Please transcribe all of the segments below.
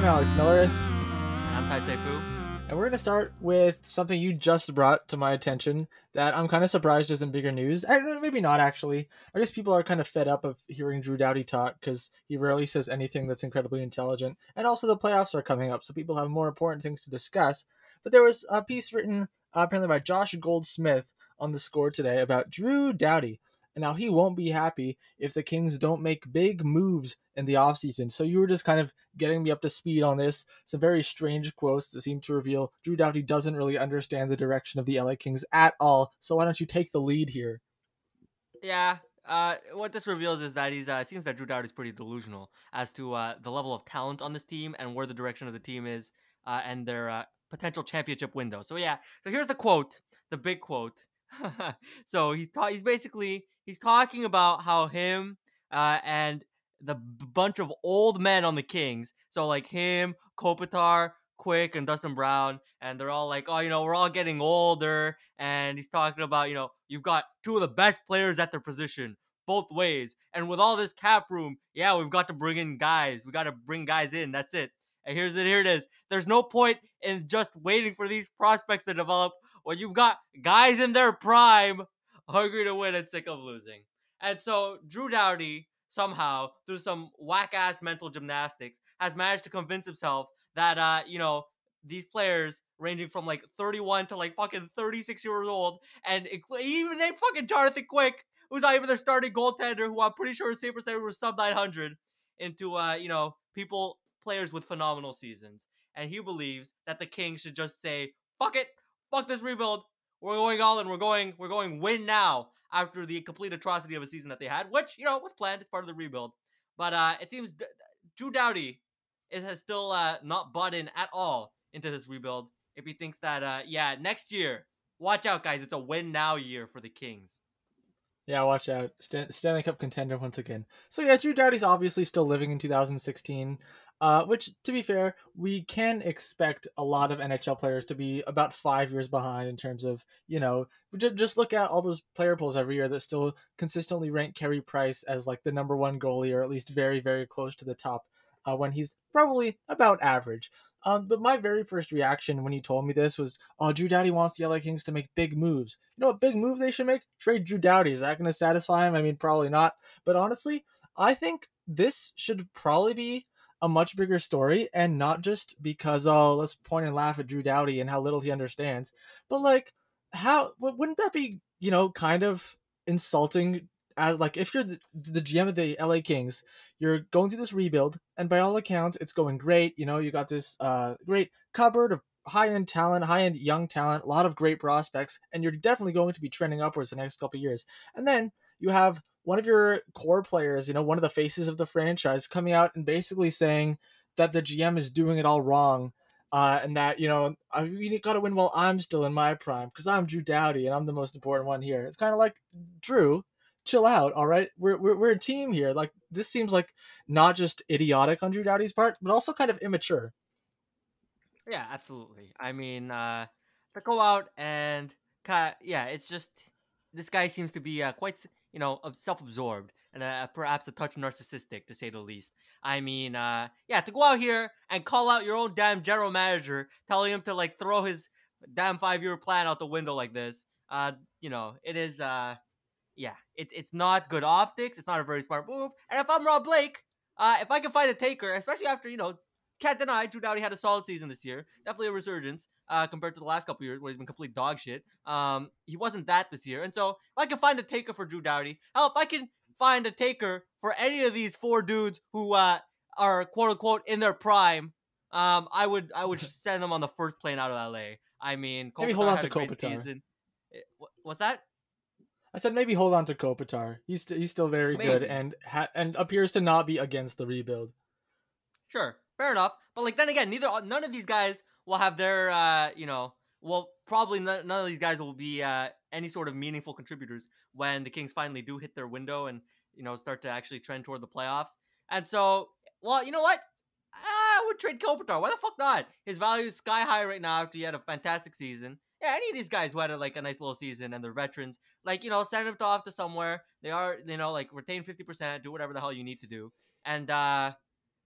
I'm Alex Milleris, And I'm Tai Seifu. and we're going to start with something you just brought to my attention that I'm kind of surprised isn't bigger news. I, maybe not, actually. I guess people are kind of fed up of hearing Drew Doughty talk because he rarely says anything that's incredibly intelligent. And also, the playoffs are coming up, so people have more important things to discuss. But there was a piece written uh, apparently by Josh Goldsmith on the score today about Drew Doughty. And now he won't be happy if the Kings don't make big moves in the offseason. So you were just kind of getting me up to speed on this. Some very strange quotes that seem to reveal Drew Doughty doesn't really understand the direction of the LA Kings at all. So why don't you take the lead here? Yeah. Uh, what this reveals is that he's uh, it seems that Drew Doughty is pretty delusional as to uh, the level of talent on this team and where the direction of the team is uh, and their uh, potential championship window. So yeah. So here's the quote, the big quote. so he ta- he's basically he's talking about how him uh, and the bunch of old men on the Kings, so like him, Kopitar, Quick, and Dustin Brown, and they're all like, oh, you know, we're all getting older, and he's talking about, you know, you've got two of the best players at their position both ways, and with all this cap room, yeah, we've got to bring in guys, we got to bring guys in. That's it. And here's it. Here it is. There's no point in just waiting for these prospects to develop when you've got guys in their prime hungry to win and sick of losing. And so Drew Doughty somehow, through some whack ass mental gymnastics, has managed to convince himself that uh, you know, these players ranging from like 31 to like fucking 36 years old, and even named fucking Jonathan Quick, who's not even their starting goaltender, who I'm pretty sure his save percentage was sub 900, into uh, you know, people players with phenomenal seasons. And he believes that the Kings should just say, fuck it, fuck this rebuild. We're going all in. We're going. We're going win now after the complete atrocity of a season that they had, which you know was planned. It's part of the rebuild. But uh, it seems D- Drew Doughty is has still uh, not bought in at all into this rebuild. If he thinks that, uh, yeah, next year, watch out, guys. It's a win now year for the Kings. Yeah, watch out. Stan- Stanley Cup contender once again. So yeah, Drew Doughty's obviously still living in 2016. Uh, which, to be fair, we can expect a lot of NHL players to be about five years behind in terms of, you know, just look at all those player polls every year that still consistently rank Carey Price as like the number one goalie or at least very, very close to the top uh, when he's probably about average. Um, but my very first reaction when he told me this was, oh, Drew Doughty wants the LA Kings to make big moves. You know what big move they should make? Trade Drew Doughty. Is that going to satisfy him? I mean, probably not. But honestly, I think this should probably be a much bigger story and not just because, oh, let's point and laugh at Drew Doughty and how little he understands. But like, how wouldn't that be, you know, kind of insulting as like if you're the, the GM of the LA Kings, you're going through this rebuild, and by all accounts, it's going great. You know, you got this uh great cupboard of high end talent, high end young talent, a lot of great prospects, and you're definitely going to be trending upwards the next couple years. And then you have one of your core players, you know, one of the faces of the franchise, coming out and basically saying that the GM is doing it all wrong. Uh, and that you know I really got to win while I'm still in my prime because I'm Drew Doughty and I'm the most important one here. It's kind of like Drew, chill out, all right? We're, we're we're a team here. Like this seems like not just idiotic on Drew Doughty's part, but also kind of immature. Yeah, absolutely. I mean, uh, to go out and yeah, it's just this guy seems to be uh, quite, you know, self-absorbed and uh, perhaps a touch narcissistic, to say the least. I mean, uh, yeah, to go out here and call out your own damn general manager, telling him to like throw his damn five-year plan out the window like this, uh, you know, it is, uh, yeah, it's it's not good optics. It's not a very smart move. And if I'm Rob Blake, uh, if I can find a taker, especially after you know can't deny Drew Doughty had a solid season this year. Definitely a resurgence uh, compared to the last couple years where he's been complete dog shit. Um, he wasn't that this year. And so if I can find a taker for Drew Doughty, hell, if I can find a taker for any of these four dudes who uh, are quote unquote in their prime, um, I would I would send them on the first plane out of LA. I mean, Maybe hold on to Kopitar. season. Eh, What's that? I said maybe hold on to Kopitar. He's st- he's still very good and ha- and appears to not be against the rebuild. Sure, fair enough. But like then again, neither none of these guys will have their uh, you know, well probably none, none of these guys will be uh any sort of meaningful contributors when the Kings finally do hit their window and you know start to actually trend toward the playoffs. And so, well, you know what? I would trade Kopitar. Why the fuck not? His value is sky high right now after he had a fantastic season. Yeah, any of these guys who had a, like a nice little season and they're veterans, like you know, send them off to somewhere. They are, you know, like retain fifty percent, do whatever the hell you need to do, and uh,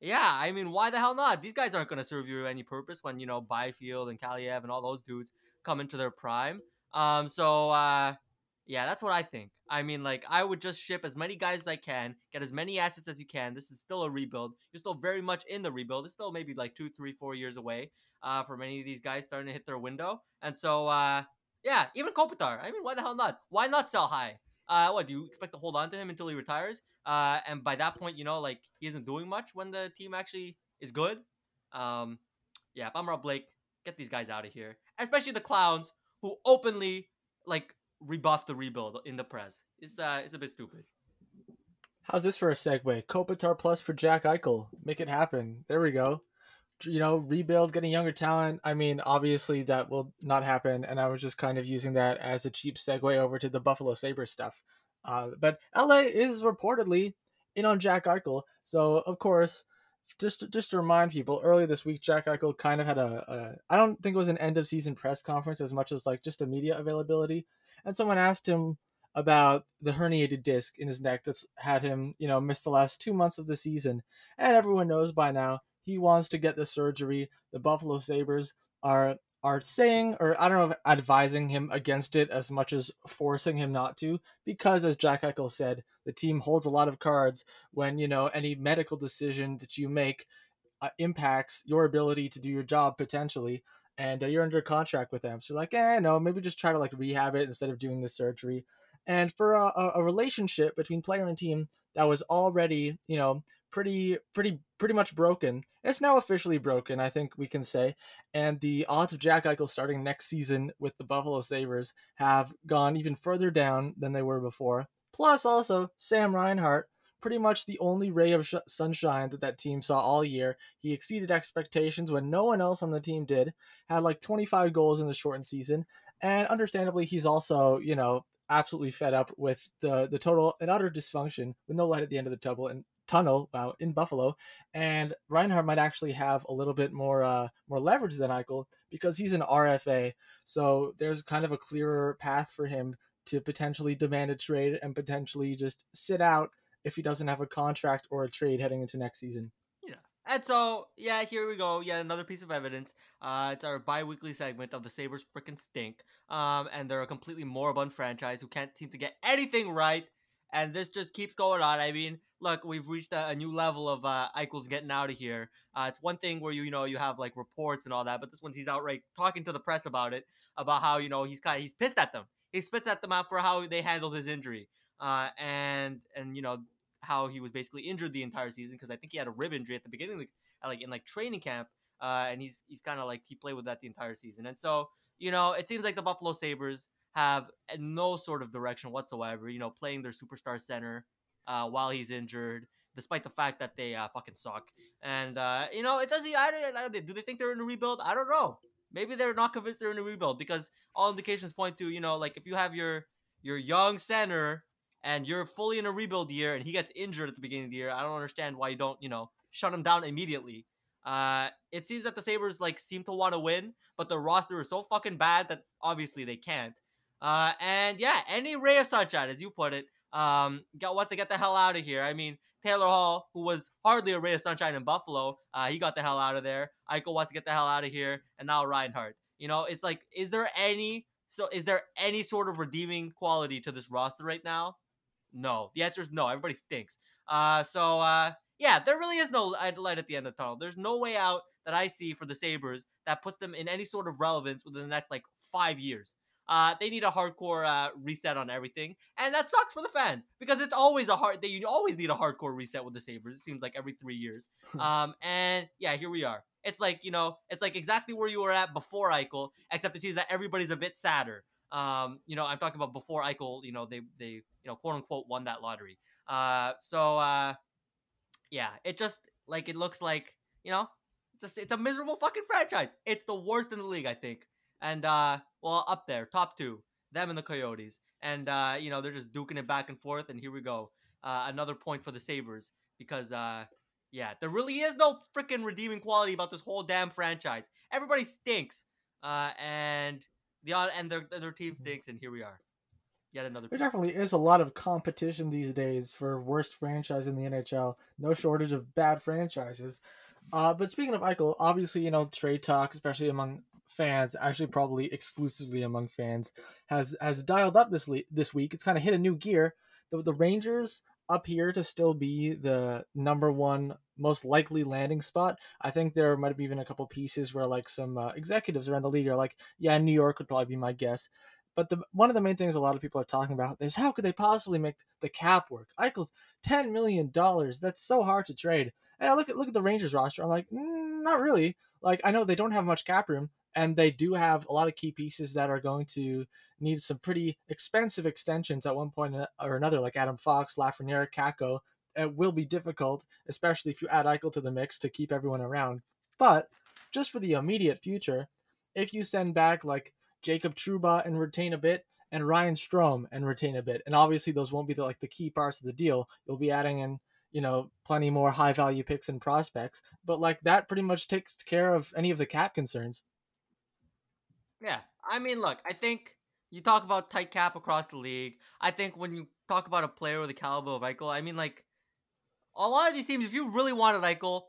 Yeah, I mean, why the hell not? These guys aren't going to serve you any purpose when you know Byfield and Kaliyev and all those dudes come into their prime. Um, so uh, yeah, that's what I think. I mean, like, I would just ship as many guys as I can, get as many assets as you can. This is still a rebuild. You're still very much in the rebuild. It's still maybe like two, three, four years away uh, for many of these guys starting to hit their window. And so, uh, yeah, even Kopitar. I mean, why the hell not? Why not sell high? Uh, what do you expect to hold on to him until he retires? Uh, and by that point, you know, like he isn't doing much when the team actually is good. Um, yeah, if I'm Rob Blake, get these guys out of here, especially the clowns who openly like rebuff the rebuild in the press. It's uh, it's a bit stupid. How's this for a segue? Kopitar plus for Jack Eichel. Make it happen. There we go. You know, rebuild, getting younger talent. I mean, obviously that will not happen, and I was just kind of using that as a cheap segue over to the Buffalo Sabres stuff. Uh, but LA is reportedly in on Jack Eichel, so of course, just just to remind people, earlier this week, Jack Eichel kind of had a, a I don't think it was an end of season press conference as much as like just a media availability and someone asked him about the herniated disc in his neck that's had him, you know, miss the last two months of the season. And everyone knows by now he wants to get the surgery. The Buffalo Sabres are are saying, or I don't know, advising him against it as much as forcing him not to, because as Jack Eichel said, the team holds a lot of cards when you know any medical decision that you make uh, impacts your ability to do your job potentially and uh, you're under contract with them. So like, eh, no, maybe just try to like rehab it instead of doing the surgery. And for a, a relationship between player and team that was already, you know, pretty, pretty, pretty much broken, it's now officially broken. I think we can say. And the odds of Jack Eichel starting next season with the Buffalo Sabres have gone even further down than they were before. Plus, also Sam Reinhart pretty much the only ray of sh- sunshine that that team saw all year. He exceeded expectations when no one else on the team did. Had like 25 goals in the shortened season, and understandably, he's also you know absolutely fed up with the the total and utter dysfunction with no light at the end of the tunnel and tunnel wow, in Buffalo. And Reinhart might actually have a little bit more uh, more leverage than Eichel because he's an RFA. So there's kind of a clearer path for him to potentially demand a trade and potentially just sit out if he doesn't have a contract or a trade heading into next season. Yeah. And so, yeah, here we go. Yet another piece of evidence. Uh, it's our bi-weekly segment of the Sabres freaking stink. Um, and they're a completely moribund franchise who can't seem to get anything right. And this just keeps going on. I mean, look, we've reached a, a new level of uh, Eichel's getting out of here. Uh, it's one thing where you, you know, you have like reports and all that, but this one's he's outright talking to the press about it, about how you know he's kind he's pissed at them. He spits at them out for how they handled his injury. Uh, and and you know how he was basically injured the entire season because I think he had a rib injury at the beginning, like, like in like training camp, uh, and he's he's kind of like he played with that the entire season. And so you know, it seems like the Buffalo Sabres have no sort of direction whatsoever. You know, playing their superstar center uh, while he's injured, despite the fact that they uh, fucking suck. And uh, you know, it doesn't. I don't, I don't. Do they think they're in a rebuild? I don't know. Maybe they're not convinced they're in a rebuild because all indications point to you know, like if you have your your young center and you're fully in a rebuild year and he gets injured at the beginning of the year, I don't understand why you don't, you know, shut him down immediately. Uh, it seems that the Sabres like seem to want to win, but the roster is so fucking bad that obviously they can't. Uh, and yeah, any ray of sunshine, as you put it, um, got what to get the hell out of here. I mean, Taylor Hall, who was hardly a ray of sunshine in Buffalo, uh, he got the hell out of there. Eichel wants to get the hell out of here, and now Reinhart. You know, it's like, is there any so is there any sort of redeeming quality to this roster right now? No. The answer is no. Everybody stinks. Uh, so uh, yeah, there really is no light at the end of the tunnel. There's no way out that I see for the Sabres that puts them in any sort of relevance within the next like five years. Uh, they need a hardcore uh, reset on everything, and that sucks for the fans because it's always a hard. They always need a hardcore reset with the Sabres. It seems like every three years. um, and yeah, here we are. It's like you know, it's like exactly where you were at before Eichel, except it seems that everybody's a bit sadder. Um, you know, I'm talking about before Eichel. You know, they they you know quote unquote won that lottery. Uh, so uh, yeah, it just like it looks like you know it's a, it's a miserable fucking franchise. It's the worst in the league, I think. And uh, well, up there, top two, them and the Coyotes. And uh, you know they're just duking it back and forth. And here we go, uh, another point for the Sabres because uh, yeah, there really is no freaking redeeming quality about this whole damn franchise. Everybody stinks. Uh, and the and their their team mm-hmm. stinks, and here we are. yet another. There definitely is a lot of competition these days for worst franchise in the NHL. No shortage of bad franchises. Uh, but speaking of Eichel, obviously, you know, trade talk, especially among fans, actually probably exclusively among fans, has has dialed up this le- this week. It's kind of hit a new gear. The, the Rangers appear to still be the number one most likely landing spot. I think there might have even a couple pieces where like some uh, executives around the league are like, yeah, New York would probably be my guess. But the one of the main things a lot of people are talking about is how could they possibly make the cap work? Eichel's ten million dollars. That's so hard to trade. And I look at look at the Rangers roster. I'm like, mm, not really. Like I know they don't have much cap room, and they do have a lot of key pieces that are going to need some pretty expensive extensions at one point or another, like Adam Fox, Lafreniere, Kakko. It will be difficult, especially if you add Eichel to the mix to keep everyone around. But just for the immediate future, if you send back like Jacob Trouba and retain a bit, and Ryan Strome and retain a bit, and obviously those won't be the, like the key parts of the deal. You'll be adding in you know plenty more high value picks and prospects, but like that pretty much takes care of any of the cap concerns. Yeah, I mean, look, I think you talk about tight cap across the league. I think when you talk about a player with the caliber of Eichel, I mean, like a lot of these teams, if you really wanted Eichel,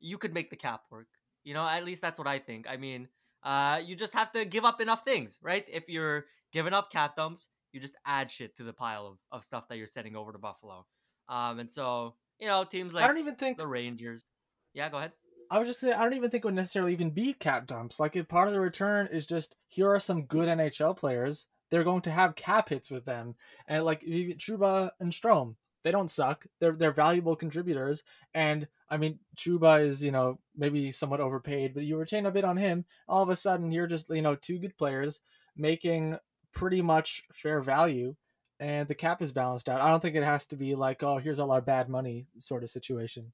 you could make the cap work. You know, at least that's what I think. I mean, uh, you just have to give up enough things, right? If you're giving up cap dumps, you just add shit to the pile of, of stuff that you're sending over to Buffalo. Um, and so you know, teams like I don't even think the Rangers. Yeah, go ahead. I was just saying, I don't even think it would necessarily even be cap dumps. Like, if part of the return is just here are some good NHL players, they're going to have cap hits with them, and like Trouba and Strome, they don't suck. They're they're valuable contributors, and I mean Trouba is you know maybe somewhat overpaid, but you retain a bit on him. All of a sudden, you're just you know two good players making pretty much fair value, and the cap is balanced out. I don't think it has to be like oh here's all our bad money sort of situation.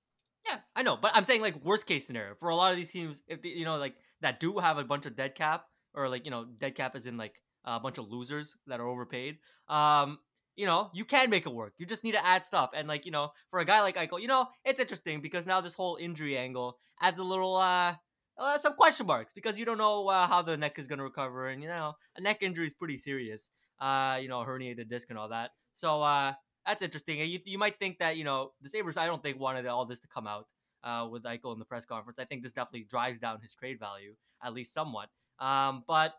I know, but I'm saying like worst case scenario for a lot of these teams, if they, you know like that do have a bunch of dead cap or like you know dead cap is in like a bunch of losers that are overpaid. Um, you know, you can make it work. You just need to add stuff. And like, you know, for a guy like Eichel, you know, it's interesting because now this whole injury angle adds a little uh, uh some question marks because you don't know uh, how the neck is going to recover and you know, a neck injury is pretty serious. Uh, you know, herniated disc and all that. So uh that's interesting. You, you might think that, you know, the Sabres, I don't think wanted all this to come out uh, with Eichel in the press conference. I think this definitely drives down his trade value, at least somewhat. Um, but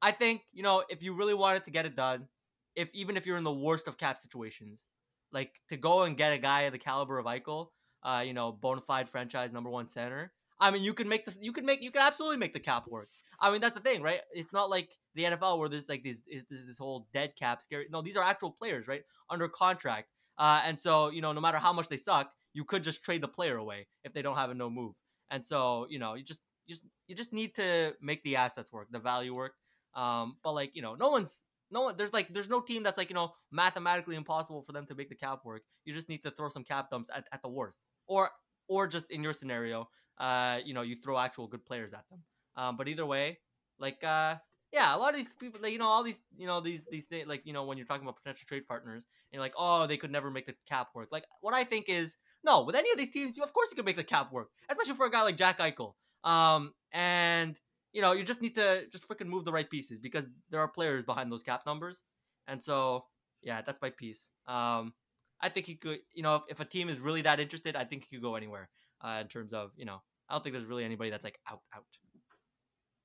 I think, you know, if you really wanted to get it done, if even if you're in the worst of cap situations, like to go and get a guy of the caliber of Eichel, uh, you know, bona fide franchise number one center. I mean, you can make this. You can make. You can absolutely make the cap work. I mean, that's the thing, right? It's not like the NFL where there's like this this, this whole dead cap scary. No, these are actual players, right, under contract. Uh, and so you know, no matter how much they suck, you could just trade the player away if they don't have a no move. And so you know, you just just you just need to make the assets work, the value work. Um, but like you know, no one's no one. There's like there's no team that's like you know mathematically impossible for them to make the cap work. You just need to throw some cap dumps at, at the worst, or or just in your scenario, uh, you know, you throw actual good players at them. Um, but either way, like, uh, yeah, a lot of these people, like, you know, all these, you know, these, these, things, like, you know, when you're talking about potential trade partners, and like, oh, they could never make the cap work. Like, what I think is, no, with any of these teams, you of course you can make the cap work, especially for a guy like Jack Eichel. Um, and you know, you just need to just freaking move the right pieces because there are players behind those cap numbers, and so yeah, that's my piece. Um, I think he could, you know, if, if a team is really that interested, I think he could go anywhere. Uh, in terms of, you know, I don't think there's really anybody that's like out out.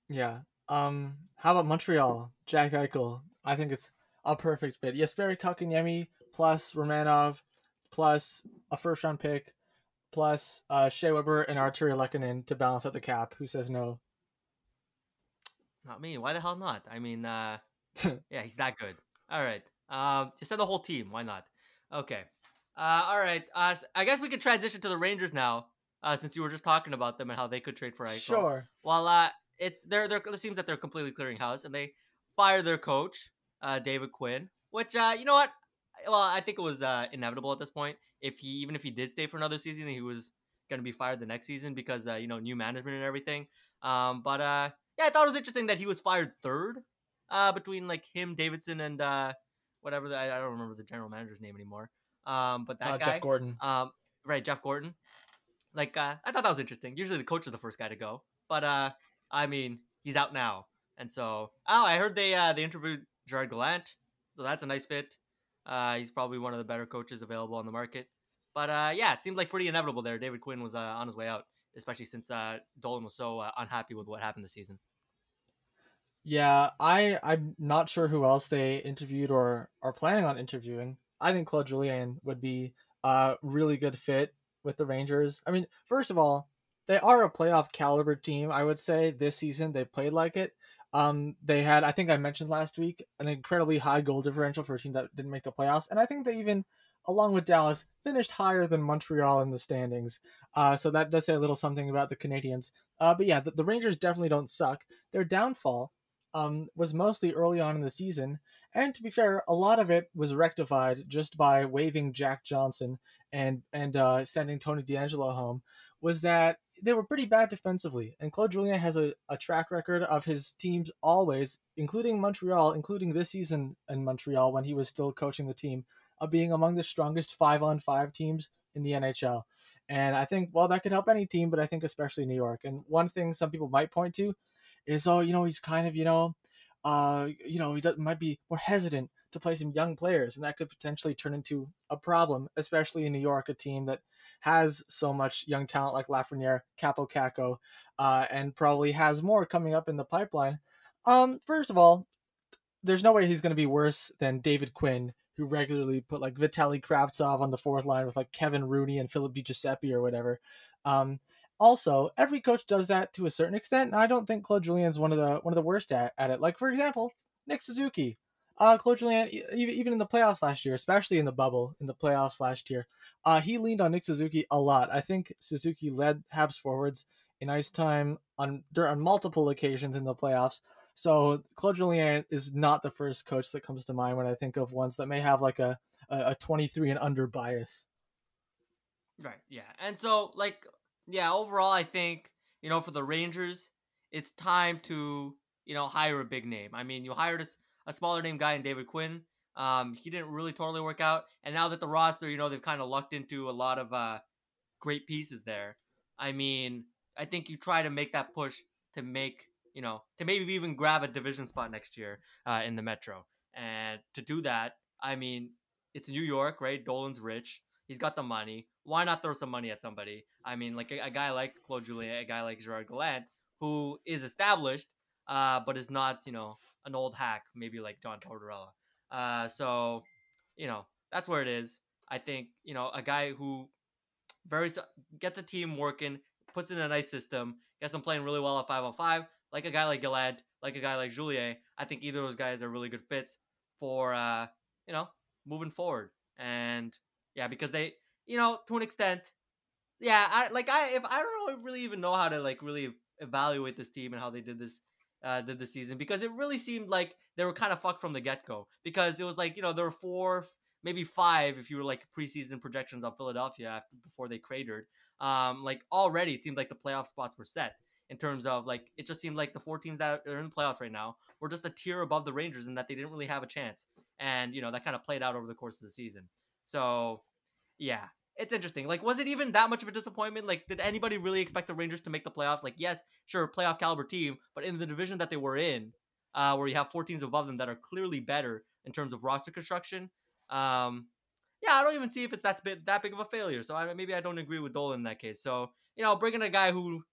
Yeah. Um. How about Montreal? Jack Eichel. I think it's a perfect fit. Yes, Jesperi Kotkaniemi plus Romanov plus a first round pick plus uh, Shea Weber and Artturi Lehkonen to balance out the cap. Who says no? Not me. Why the hell not? I mean, uh, yeah, he's that good. All right. Um, just send the whole team. Why not? Okay. Uh, all right. Uh, I guess we could transition to the Rangers now, uh, since you were just talking about them and how they could trade for Eichel. Sure. Well, uh, it's they're they're it seems that they're completely clearing house and they fire their coach, uh, David Quinn. Which uh, you know what? Well, I think it was uh, inevitable at this point. If he even if he did stay for another season, he was going to be fired the next season because uh, you know new management and everything. Um, but uh, yeah, I thought it was interesting that he was fired third uh, between like him, Davidson, and uh, whatever. The, I, I don't remember the general manager's name anymore. Um, but that uh, guy, Jeff Gorton. Um, right, Jeff Gorton. Like uh, I thought that was interesting. Usually the coach is the first guy to go, but uh, I mean he's out now, and so oh, I heard they uh, they interviewed Gerard Gallant. so that's a nice fit. Uh, he's probably one of the better coaches available on the market. But uh, yeah, it seemed like pretty inevitable there. David Quinn was uh, on his way out, especially since uh, Dolan was so uh, unhappy with what happened this season. Yeah, I I'm not sure who else they interviewed or are planning on interviewing. I think Claude Julien would be a really good fit with the Rangers. I mean, first of all, they are a playoff caliber team. I would say this season they played like it. Um, they had, I think I mentioned last week, an incredibly high goal differential for a team that didn't make the playoffs, and I think they even, along with Dallas, finished higher than Montreal in the standings. Uh, so that does say a little something about the Canadiens. Uh, but yeah, the, the Rangers definitely don't suck. Their downfall um, was mostly early on in the season, and to be fair, a lot of it was rectified just by waiving Jack Johnson and and uh, sending Tony DeAngelo home. Was that they were pretty bad defensively, and Claude Julien has a, a track record of his teams always, including Montreal, including this season in Montreal when he was still coaching the team, of being among the strongest five on five teams in the NHL. And I think, well, that could help any team, but I think especially New York. And one thing some people might point to is, oh, you know, he's kind of, you know, uh, you know, he does, might be more hesitant to play some young players, and that could potentially turn into a problem, especially in New York, a team that has so much young talent like Lafreniere, Kaapo Kakko, uh, and probably has more coming up in the pipeline. Um, first of all, there's no way he's going to be worse than David Quinn, who regularly put like Vitali Kravtsov on the fourth line with like Kevin Rooney and Philip DiGiuseppe or whatever. Um, also, every coach does that to a certain extent, and I don't think Claude Julien's one of the one of the worst at, at it. Like for example, Nick Suzuki. Uh, Claude Julien, even in the playoffs last year, especially in the bubble in the playoffs last year, uh, he leaned on Nick Suzuki a lot. I think Suzuki led Habs forwards in ice time on on multiple occasions in the playoffs. So Claude Julien is not the first coach that comes to mind when I think of ones that may have like a a, a 23 and under bias. Right. Yeah. And so like yeah, overall I think, you know, for the Rangers, it's time to, you know, hire a big name. I mean, you hired a a smaller name guy in David Quinn. Um, he didn't really totally work out, and now that the roster, you know, they've kind of lucked into a lot of uh, great pieces there. I mean, I think you try to make that push to make, you know, to maybe even grab a division spot next year uh, in the Metro, and to do that, I mean, it's New York, right? Dolan's rich. He's got the money. Why not throw some money at somebody? I mean, like a, a guy like Claude Julien, a guy like Gerard Gallant, who is established, uh, but is not, you know, an old hack, maybe like John Tortorella. Uh, so, you know, that's where it is. I think, you know, a guy who very gets the team working, puts in a nice system, gets them playing really well at five on five, like a guy like Gallant, like a guy like Julien. I think either of those guys are really good fits for, uh, you know, moving forward. And yeah, because they, you know, to an extent, yeah, I like I if I don't really even know how to like really evaluate this team and how they did this uh, did the season because it really seemed like they were kind of fucked from the get go because it was like you know there were four maybe five if you were like preseason projections on Philadelphia before they cratered. Um, like already it seemed like the playoff spots were set in terms of like it just seemed like the four teams that are in the playoffs right now were just a tier above the Rangers and that they didn't really have a chance. And you know that kind of played out over the course of the season. So yeah, it's interesting. Like, was it even that much of a disappointment? Like, did anybody really expect the Rangers to make the playoffs? Like, yes, sure, playoff caliber team, but in the division that they were in, uh, where you have four teams above them that are clearly better in terms of roster construction, um, yeah, I don't even see if it's that bit that big of a failure. So I, maybe I don't agree with Dolan in that case. So you know, bringing a guy who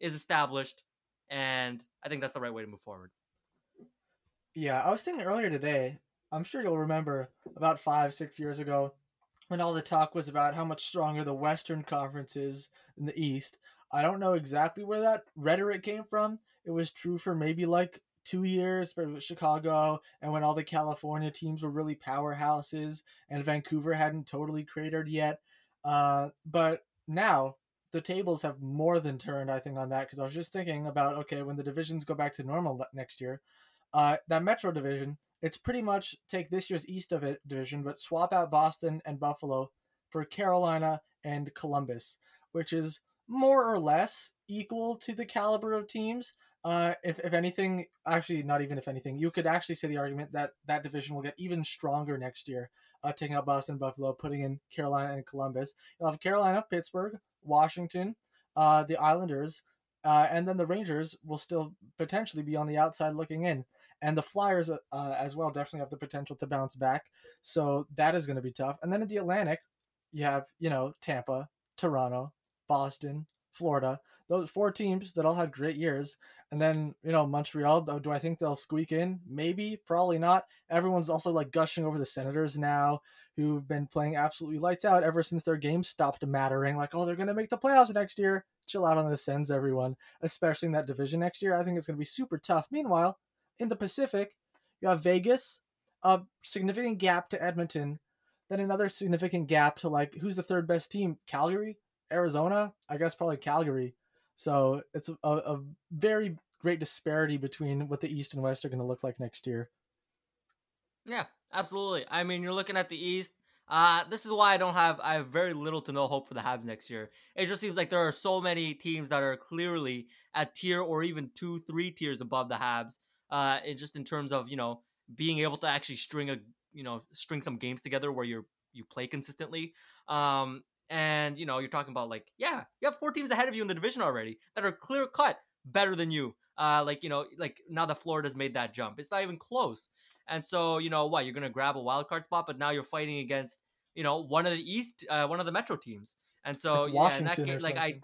is established, and I think that's the right way to move forward. Yeah, I was thinking earlier today. I'm sure you'll remember about five, six years ago when all the talk was about how much stronger the Western Conference is than the East. I don't know exactly where that rhetoric came from. It was true for maybe like two years for Chicago and when all the California teams were really powerhouses and Vancouver hadn't totally cratered yet. Uh, but now the tables have more than turned, I think, on that because I was just thinking about okay, when the divisions go back to normal next year, uh, that Metro division it's pretty much take this year's East division, but swap out Boston and Buffalo for Carolina and Columbus, which is more or less equal to the caliber of teams. Uh, if, if anything, actually, not even if anything, you could actually say the argument that that division will get even stronger next year, uh, taking out Boston, Buffalo, putting in Carolina and Columbus. You'll have Carolina, Pittsburgh, Washington, uh, the Islanders, uh, and then the Rangers will still potentially be on the outside looking in. And the Flyers uh, as well definitely have the potential to bounce back. So that is going to be tough. And then in the Atlantic, you have you know Tampa, Toronto, Boston, Florida. Those four teams that all had great years. And then, you know, Montreal, do I think they'll squeak in? Maybe, probably not. Everyone's also like gushing over the Senators now, who've been playing absolutely lights out ever since their game stopped mattering. Like, oh, they're going to make the playoffs next year. Chill out on the Sens, everyone, especially in that division next year. I think it's going to be super tough. Meanwhile, in the Pacific, you have Vegas, a significant gap to Edmonton, then another significant gap to like who's the third best team? Calgary, Arizona, I guess probably Calgary. So it's a, a very great disparity between what the East and West are going to look like next year. Yeah, absolutely. I mean, you're looking at the East. Uh, this is why I don't have I have very little to no hope for the Habs next year. It just seems like there are so many teams that are clearly at tier or even two, three tiers above the Habs. Uh, just in terms of you know being able to actually string a you know string some games together where you're you play consistently. Um, and you know you're talking about like yeah you have four teams ahead of you in the division already that are clear cut better than you uh like you know like now that florida's made that jump it's not even close. And so you know what you're gonna grab a wild card spot but now you're fighting against you know one of the east uh, one of the metro teams. And so like yeah that game, like i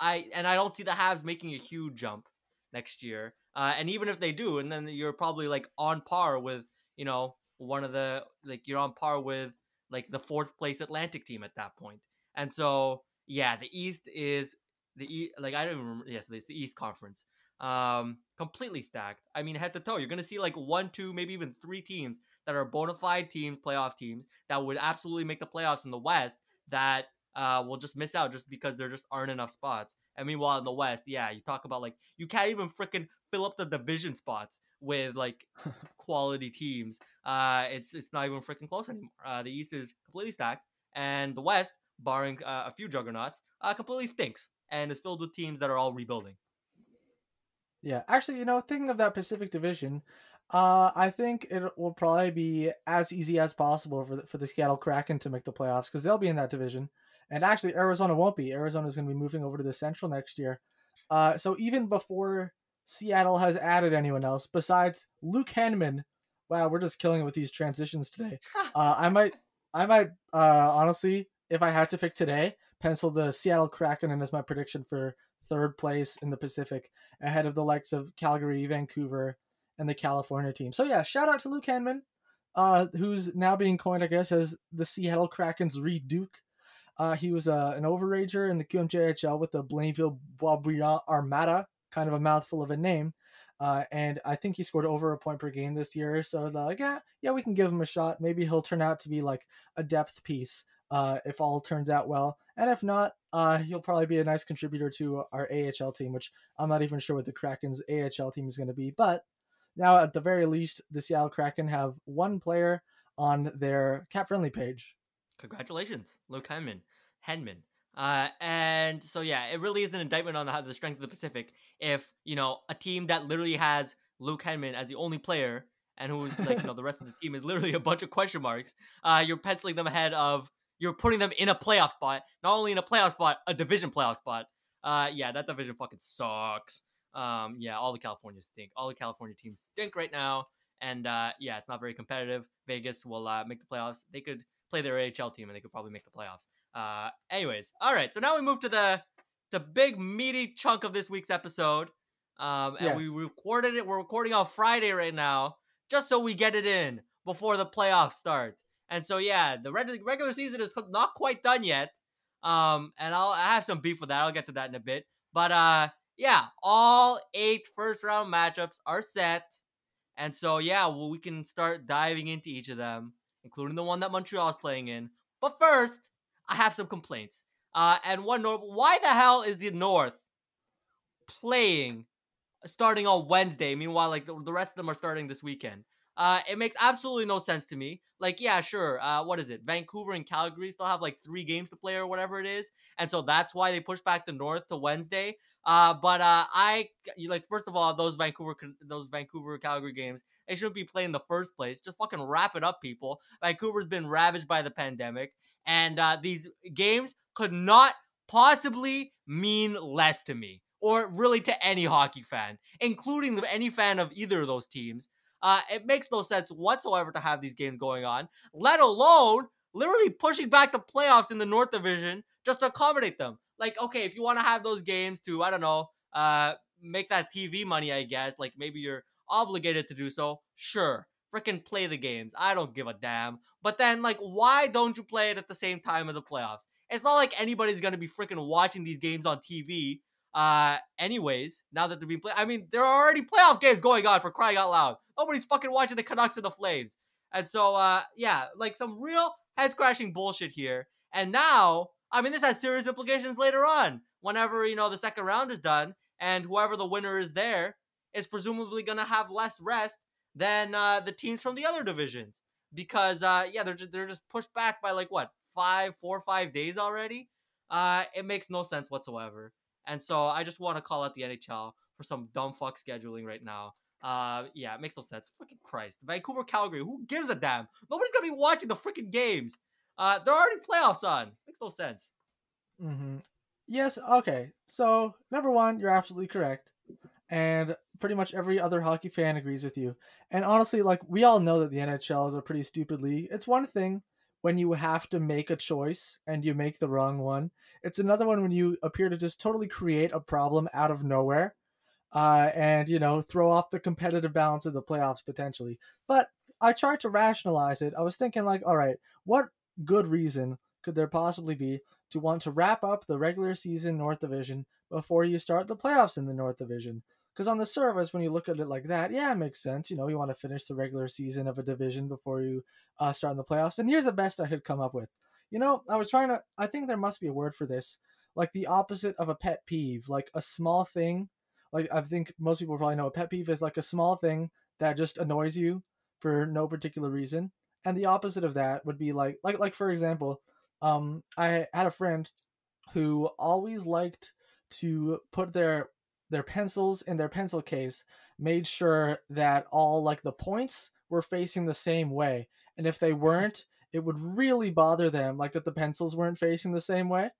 i and i don't see the Habs making a huge jump next year uh and even if they do and then you're probably like on par with you know one of the like you're on par with like the fourth place Atlantic team at that point. And so yeah, the East is the like I don't remember. Yes, yeah, so it's the East Conference. Um, completely stacked. I mean, head to toe. You're gonna see like one, two, maybe even three teams that are bona fide teams, playoff teams that would absolutely make the playoffs in the West. That uh, will just miss out just because there just aren't enough spots. And meanwhile, in the West, yeah, you talk about like you can't even freaking fill up the division spots with like quality teams. Uh, it's it's not even freaking close anymore. Uh, the East is completely stacked, and the West, barring uh, a few juggernauts, uh, completely stinks and is filled with teams that are all rebuilding. Yeah, actually, you know, thinking of that Pacific Division, uh, I think it will probably be as easy as possible for the, for the Seattle Kraken to make the playoffs because they'll be in that division. And actually, Arizona won't be. Arizona is going to be moving over to the Central next year. Uh, so even before Seattle has added anyone else besides Luke Henman. Wow, we're just killing it with these transitions today. uh, I might, I might, uh, honestly, if I had to pick today, pencil the Seattle Kraken in as my prediction for third place in the Pacific, ahead of the likes of Calgary, Vancouver, and the California team. So yeah, shout out to Luke Henman, uh, who's now being coined, I guess, as the Seattle Kraken's Reid Duke. Uh, he was uh, an overager in the QMJHL with the Blainville Boisbriand Armada kind of a mouthful of a name. Uh, and I think he scored over a point per game this year. So they're like, yeah, yeah, we can give him a shot. Maybe he'll turn out to be like a depth piece uh, if all turns out well. And if not, uh, he'll probably be a nice contributor to our AHL team, which I'm not even sure what the Kraken's AHL team is going to be. But now, at the very least, the Seattle Kraken have one player on their cap friendly page. Congratulations, Luke Henman. Henman. Uh, and so yeah, it really is an indictment on the, the strength of the Pacific. If you know a team that literally has Luke Henman as the only player, and who's like you know the rest of the team is literally a bunch of question marks, uh, you're penciling them ahead of you're putting them in a playoff spot, not only in a playoff spot, a division playoff spot. Uh, yeah, that division fucking sucks. Um, yeah, all the California stink. All the California teams stink right now, and uh, yeah, it's not very competitive. Vegas will uh, make the playoffs. They could play their AHL team, and they could probably make the playoffs. Uh, anyways, all right. So now we move to the the big meaty chunk of this week's episode. Um, and yes. we recorded it. We're recording on Friday right now, just so we get it in before the playoffs start. And so yeah, the regular season is not quite done yet. Um, and I'll I have some beef with that. I'll get to that in a bit. But uh, yeah, all eight first round matchups are set. And so yeah, well, we can start diving into each of them, including the one that Montreal is playing in. But first, I have some complaints. Uh, and one why the hell is the North playing starting on Wednesday? Meanwhile, like the, the rest of them are starting this weekend. Uh, it makes absolutely no sense to me. Like, yeah, sure. Uh, what is it? Vancouver and Calgary still have like three games to play or whatever it is, and so that's why they push back the North to Wednesday. Uh, but uh, I like first of all those Vancouver those Vancouver Calgary games they shouldn't be playing in the first place. Just fucking wrap it up, people. Vancouver's been ravaged by the pandemic. And uh, these games could not possibly mean less to me, or really to any hockey fan, including any fan of either of those teams. Uh, it makes no sense whatsoever to have these games going on, let alone literally pushing back the playoffs in the North Division just to accommodate them. Like, okay, if you want to have those games to, I don't know, uh, make that TV money, I guess, like maybe you're obligated to do so, sure. Freaking play the games. I don't give a damn. But then, like, why don't you play it at the same time of the playoffs? It's not like anybody's gonna be freaking watching these games on TV. Uh, anyways, now that they're being played, I mean, there are already playoff games going on for crying out loud. Nobody's fucking watching the Canucks and the Flames. And so, uh, yeah, like some real head scratching bullshit here. And now, I mean, this has serious implications later on. Whenever, you know, the second round is done and whoever the winner is there is presumably to have less rest than uh, the teams from the other divisions. Because, uh, yeah, they're just, they're just pushed back by like what, five, four five days already? Uh, it makes no sense whatsoever. And so I just want to call out the NHL for some dumb fuck scheduling right now. Uh, yeah, it makes no sense. Freaking Christ. Vancouver, Calgary, who gives a damn? Nobody's gonna be watching the freaking games. Uh, they're already playoffs on. Makes no sense. Mm-hmm. Yes. Okay. So number one, you're absolutely correct, and pretty much every other hockey fan agrees with you. And honestly, like we all know that the NHL is a pretty stupid league. It's one thing when you have to make a choice and you make the wrong one. It's another one when you appear to just totally create a problem out of nowhere uh, and you know throw off the competitive balance of the playoffs potentially. But I tried to rationalize it. I was thinking like, all right, what good reason could there possibly be to want to wrap up the regular season North Division before you start the playoffs in the North Division? Because on the surface, when you look at it like that, yeah, it makes sense. You know, you want to finish the regular season of a division before you uh, start in the playoffs. And here's the best I could come up with. You know, I was trying to. I think there must be a word for this, like the opposite of a pet peeve, like a small thing like I think most people probably know a pet peeve is like a small thing that just annoys you for no particular reason. And the opposite of that would be like like like for example, um I had a friend who always liked to put their their pencils in their pencil case, made sure that all like the points were facing the same way. And if they weren't, it would really bother them like that the pencils weren't facing the same way.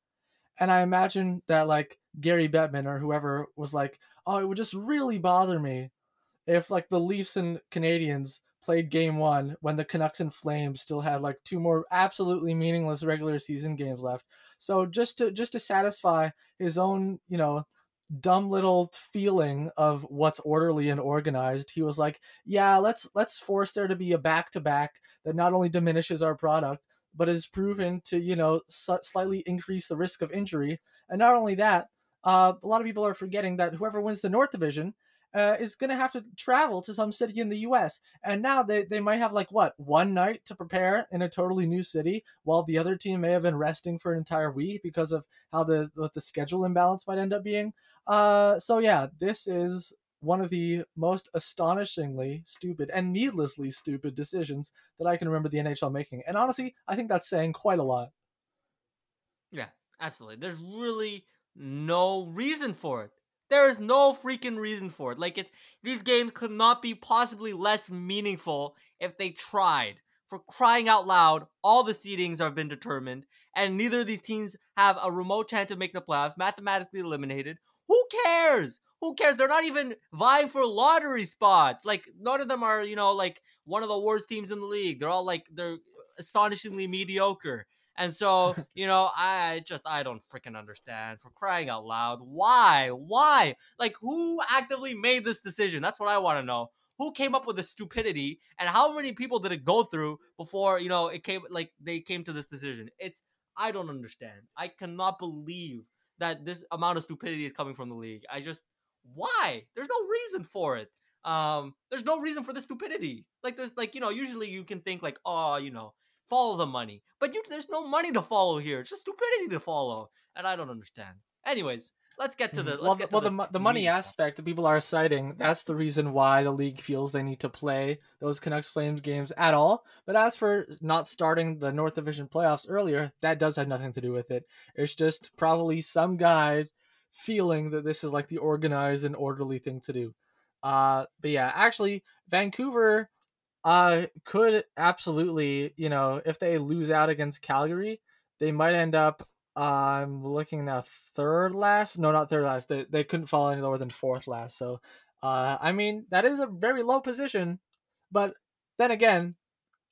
And I imagine that like Gary Bettman or whoever was like, oh, it would just really bother me if like the Leafs and Canadiens played game one when the Canucks and Flames still had like two more absolutely meaningless regular season games left. So just to just to satisfy his own, you know, dumb little feeling of what's orderly and organized, he was like, "Yeah, let's let's force there to be a back to back that not only diminishes our product but is proven to you know slightly increase the risk of injury. And not only that, uh, a lot of people are forgetting that whoever wins the North Division uh, is going to have to travel to some city in the U.S. And now they, they might have like what one night to prepare in a totally new city, while the other team may have been resting for an entire week because of how the the, the schedule imbalance might end up being. Uh, so yeah, this is one of the most astonishingly stupid and needlessly stupid decisions that I can remember the NHL making. And honestly, I think that's saying quite a lot. Yeah, absolutely. There's really no reason for it. There is no freaking reason for it. Like it's these games could not be possibly less meaningful if they tried. For crying out loud, all the seedings have been determined, and neither of these teams have a remote chance of making the playoffs, mathematically eliminated. Who cares? who cares? They're not even vying for lottery spots. Like none of them are, you know, like one of the worst teams in the league. They're all like they're astonishingly mediocre. And so, you know, I just I don't freaking understand for crying out loud. Why? Why? Like who actively made this decision? That's what I want to know. Who came up with the stupidity and how many people did it go through before, you know, it came like they came to this decision? It's I don't understand. I cannot believe that this amount of stupidity is coming from the league. I just why? There's no reason for it. Um, there's no reason for the stupidity. Like there's like you know usually you can think like oh you know follow the money, but you there's no money to follow here. It's just stupidity to follow, and I don't understand. Anyways, let's get to the mm-hmm. well, to well the, the money aspect that people are citing that's the reason why the league feels they need to play those Canucks Flames games at all but as for not starting the North Division playoffs earlier that does have nothing to do with it it's just probably some guy feeling that this is like the organized and orderly thing to do. Uh, but yeah, actually, Vancouver uh, could absolutely, you know, if they lose out against Calgary, they might end up. I'm looking now third last. No, not third last. They, they couldn't fall any lower than fourth last. So, uh, I mean, that is a very low position. But then again,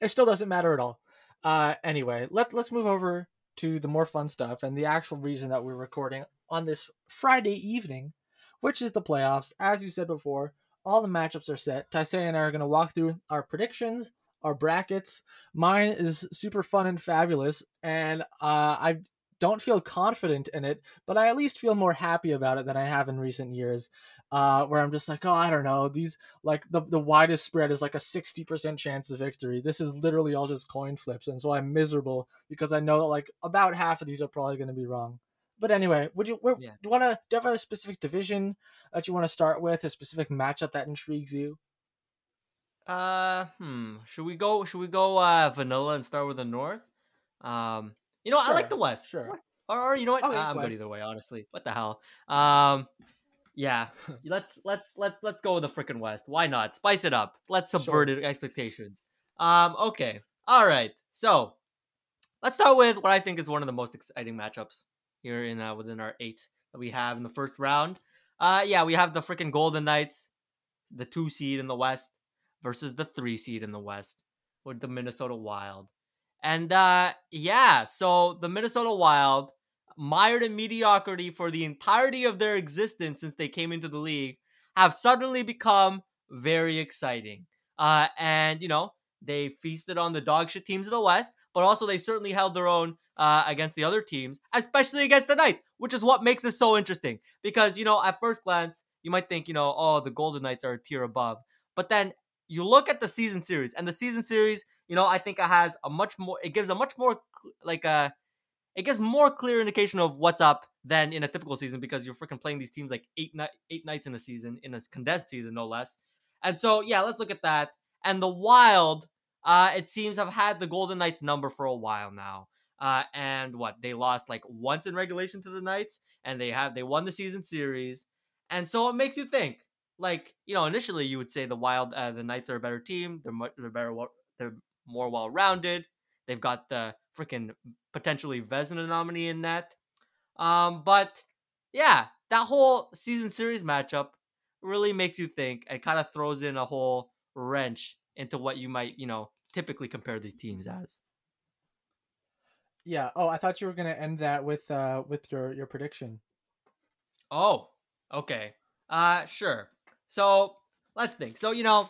it still doesn't matter at all. Uh, anyway, let let's move over to the more fun stuff and the actual reason that we're recording on this Friday evening, which is the playoffs. As you said before, all the matchups are set. Taisei and I are going to walk through our predictions, our brackets. Mine is super fun and fabulous, and uh, I don't feel confident in it, but I at least feel more happy about it than I have in recent years. Uh, where I'm just like, oh, I don't know, these like the the widest spread is like a sixty percent chance of victory. This is literally all just coin flips, and so I'm miserable because I know that like about half of these are probably going to be wrong. But anyway, would you where, Yeah. do you want to do you have a specific division that you want to start with, a specific matchup that intrigues you? Uh, hmm. Should we go? Should we go uh vanilla and start with the north? Um, you know, I like the west. sure. Or, or you know what? Uh, I'm good either way. Honestly, what the hell? Um, yeah. let's let's let's let's go with the freaking west. Why not? Spice it up. Let's subvert it expectations. Um, okay. All right. So let's start with what I think is one of the most exciting matchups here in uh, within our eight that we have in the first round. Uh, yeah, we have the freaking Golden Knights, the two seed in the West, versus the three seed in the West with the Minnesota Wild. And uh, yeah, so the Minnesota Wild, mired in mediocrity for the entirety of their existence since they came into the league, have suddenly become very exciting. Uh, and you know, they feasted on the dog shit teams of the West, but also they certainly held their own uh, against the other teams, especially against the Knights, which is what makes this so interesting. Because you know, at first glance, you might think, you know, oh, the Golden Knights are a tier above, but then you look at the season series, and the season series, you know, I think it has a much more, it gives a much more like a, it gives more clear indication of what's up than in a typical season because you're freaking playing these teams like eight ni- eight nights in a season in a condensed season, no less. And so, yeah, let's look at that. And the Wild, uh, it seems have had the Golden Knights number for a while now. Uh, and what they lost like once in regulation to the Knights, and they have they won the season series, and so it makes you think. Like you know, initially you would say the Wild, uh, the Knights are a better team. They're much, they're better, they're more well rounded. They've got the freaking potentially Vezina nominee in net. Um, but yeah, that whole season series matchup really makes you think and kind of throws in a whole wrench into what you might, you know, typically compare these teams as. Yeah. Oh, I thought you were gonna end that with uh with your your prediction. Oh, okay. Uh, sure. So let's think. So you know,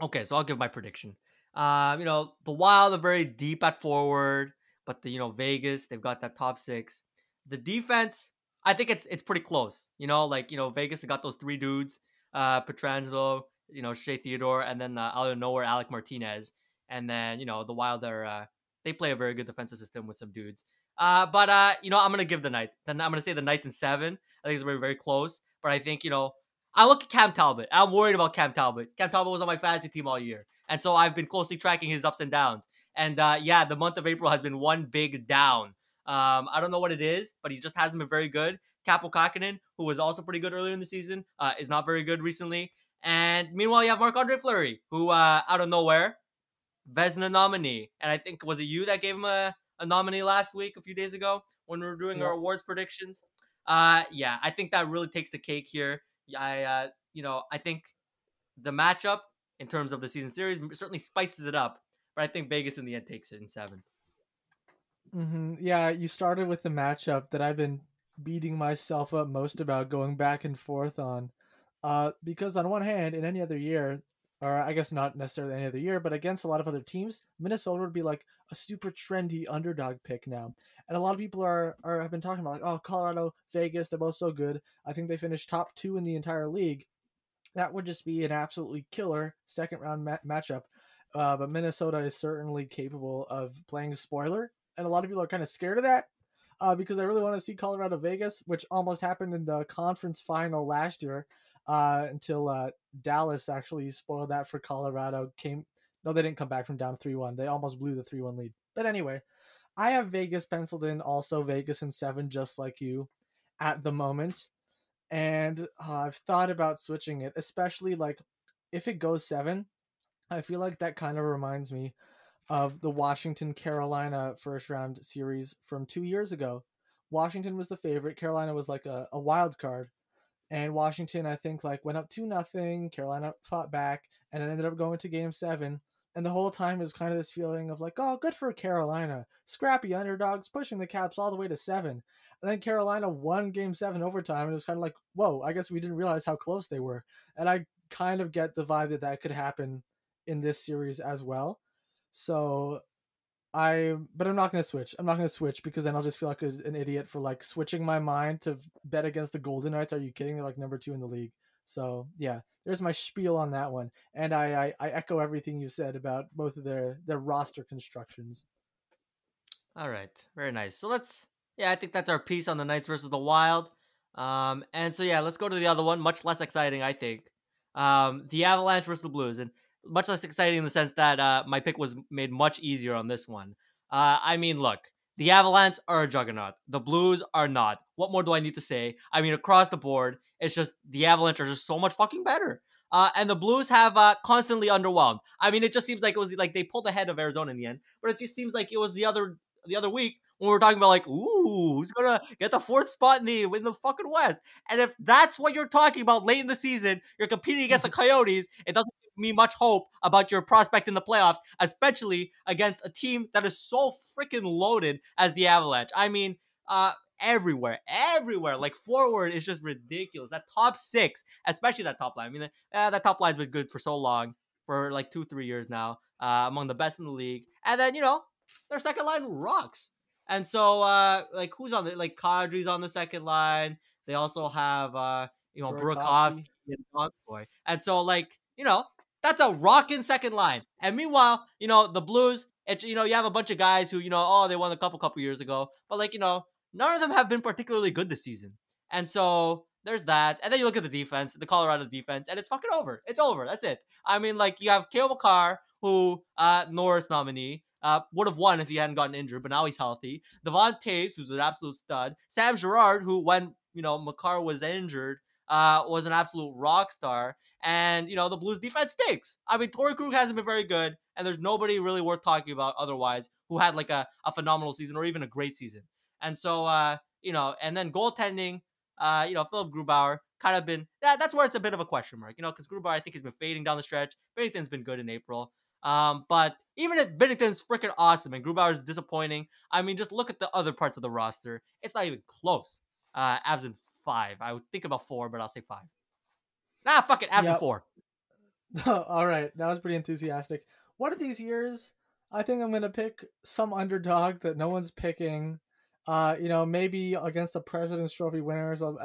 okay. So I'll give my prediction. Um, you know, the Wild are very deep at forward, but the you know Vegas they've got that top six. The defense, I think it's it's pretty close. You know, like you know Vegas has got those three dudes, uh, Pietrangelo, you know Shea Theodore, and then uh, out of nowhere Alec Martinez, and then you know the Wild are uh, they play a very good defensive system with some dudes. Uh, but uh, you know I'm gonna give the Knights. Then I'm gonna say the Knights in seven. I think it's very very close. But I think you know I look at Cam Talbot. I'm worried about Cam Talbot. Cam Talbot was on my fantasy team all year, and so I've been closely tracking his ups and downs. And uh, yeah, the month of April has been one big down. Um, I don't know what it is, but he just hasn't been very good. Kaapo Kahkonen, who was also pretty good earlier in the season, uh, is not very good recently. And meanwhile, you have Marc Andre Fleury, who uh, out of nowhere, Vezina nominee. And I think was it you that gave him a, a nominee last week, a few days ago, when we were doing our awards predictions. Uh, yeah, I think that really takes the cake here. I, uh, you know, I think the matchup in terms of the season series certainly spices it up, but I think Vegas in the end takes it in seven. mm-hmm. Yeah, you started with the matchup that I've been beating myself up most about going back and forth on. Uh, because on one hand, in any other year, or I guess not necessarily any other year, but against a lot of other teams, Minnesota would be like a super trendy underdog pick now. And a lot of people are, are have been talking about like, oh, Colorado, Vegas, they're both so good. I think they finished top two in the entire league. That would just be an absolutely killer second round ma- matchup. Uh, but Minnesota is certainly capable of playing spoiler, and a lot of people are kind of scared of that uh, because I really want to see Colorado Vegas, which almost happened in the conference final last year uh, until uh, Dallas actually spoiled that for Colorado. Came no, they didn't come back from down three one. They almost blew the three one lead. But anyway, I have Vegas penciled in, also Vegas in seven, just like you, at the moment. And uh, I've thought about switching it, especially like if it goes seven. I feel like that kind of reminds me of the Washington Carolina first round series from two years ago. Washington was the favorite. Carolina was like a, a wild card. And Washington, I think, like went up two nothing. Carolina fought back, and it ended up going to Game Seven. And the whole time is kind of this feeling of like, oh, good for Carolina, scrappy underdogs pushing the Caps all the way to seven. And then Carolina won Game Seven overtime, and it was kind of like, whoa, I guess we didn't realize how close they were. And I kind of get the vibe that that could happen in this series as well. So I, but I'm not gonna switch. I'm not gonna switch because then I'll just feel like an idiot for like switching my mind to bet against the Golden Knights. Are you kidding? They're like number two in the league. So yeah, there's my spiel on that one, and I, I, I echo everything you said about both of their their roster constructions. All right, very nice. So let's yeah, I think that's our piece on the Knights versus the Wild. Um, and so yeah, let's go to the other one, much less exciting, I think. Um, the Avalanche versus the Blues, and much less exciting in the sense that uh, my pick was made much easier on this one. Uh, I mean, look, the Avalanche are a juggernaut. The Blues are not. What more do I need to say? I mean, across the board, it's just the Avalanche are just so much fucking better. Uh, and the Blues have uh, constantly underwhelmed. I mean, it just seems like it was like they pulled ahead of Arizona in the end, but it just seems like it was the other the other week when we are talking about like, ooh, who's gonna get the fourth spot in the in the fucking West? And if that's what you're talking about late in the season, you're competing against the Coyotes. It doesn't me much hope about your prospect in the playoffs, especially against a team that is so freaking loaded as the Avalanche. I mean, uh, everywhere, everywhere. Like forward is just ridiculous. That top six, especially that top line. I mean, uh, that top line's been good for so long, for like two, three years now, uh, among the best in the league. And then you know their second line rocks. And so, uh, like, who's on the like Kadri's on the second line. They also have uh, you know, Burakovsky and so, like, you know, that's a rocking second line. And meanwhile, you know, the Blues, it, you know, you have a bunch of guys who, you know, oh, they won a couple couple years ago, but like, you know, none of them have been particularly good this season. And so there's that. And then you look at the defense, the Colorado defense, and it's fucking over. It's over. That's it. I mean, like you have Cale Makar, who uh Norris nominee. Uh, would have won if he hadn't gotten injured, but now he's healthy. Devon Toews, who's an absolute stud. Sam Girard, who when you know Makar was injured, uh, was an absolute rock star. And you know the Blues defense stinks. I mean, Torey Krug hasn't been very good, and there's nobody really worth talking about otherwise who had like a, a phenomenal season or even a great season. And so, uh, you know, and then goaltending, uh, you know, Philipp Grubauer kind of been that, that's where it's a bit of a question mark, you know, because Grubauer I think has been fading down the stretch. Binnington's been good in April. Um, but even if Binnington's freaking awesome and Grubauer's disappointing, I mean, just look at the other parts of the roster. It's not even close. Uh, Avs in five. I would think about four, but I'll say five. Nah, fuck it. Avs yep. in four. All right, that was pretty enthusiastic. One of these years, I think I'm gonna pick some underdog that no one's picking. Uh, you know, maybe against the President's Trophy winners. I'll,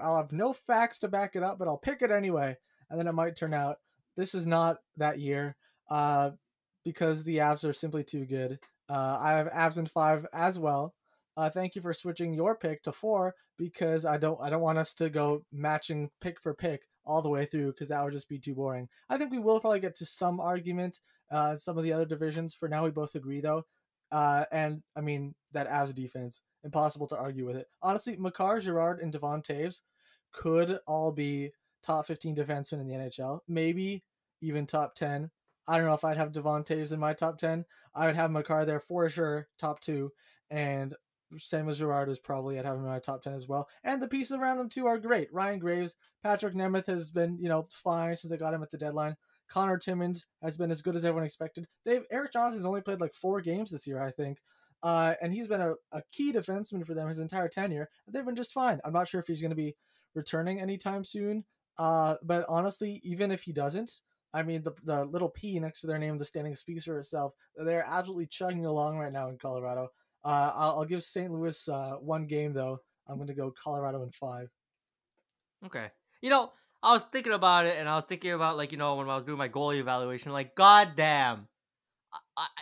I'll have no facts to back it up, but I'll pick it anyway, and then it might turn out this is not that year uh, because the Avs are simply too good. Uh, I have Avs in five as well. Uh, thank you for switching your pick to four because I don't I don't want us to go matching pick for pick all the way through because that would just be too boring. I think we will probably get to some argument uh, some of the other divisions. For now, we both agree though. Uh, and I mean that Avs defense, impossible to argue with it. Honestly, Makar, Girard, and Devon Toews could all be top 15 defensemen in the NHL, maybe even top 10. I don't know if I'd have Devon Toews in my top 10. I would have Makar there for sure, top two. And same as Girard is probably I'd have him in my top 10 as well. And the pieces around them too are great. Ryan Graves, Patrick Nemeth has been, you know, fine since they got him at the deadline. Connor Timmins has been as good as everyone expected. They've Erik Johnson's only played like four games this year, I think. Uh, and he's been a, a key defenseman for them his entire tenure. They've been just fine. I'm not sure if he's going to be returning anytime soon. Uh, but honestly, even if he doesn't, I mean, the, the little P next to their name, the standing speaks for itself. They're absolutely chugging along right now in Colorado. Uh, I'll, I'll, give St. Louis uh, one game, though. I'm going to go Colorado in five. Okay. You know, I was thinking about it, and I was thinking about, like, you know, when I was doing my goalie evaluation, like, goddamn.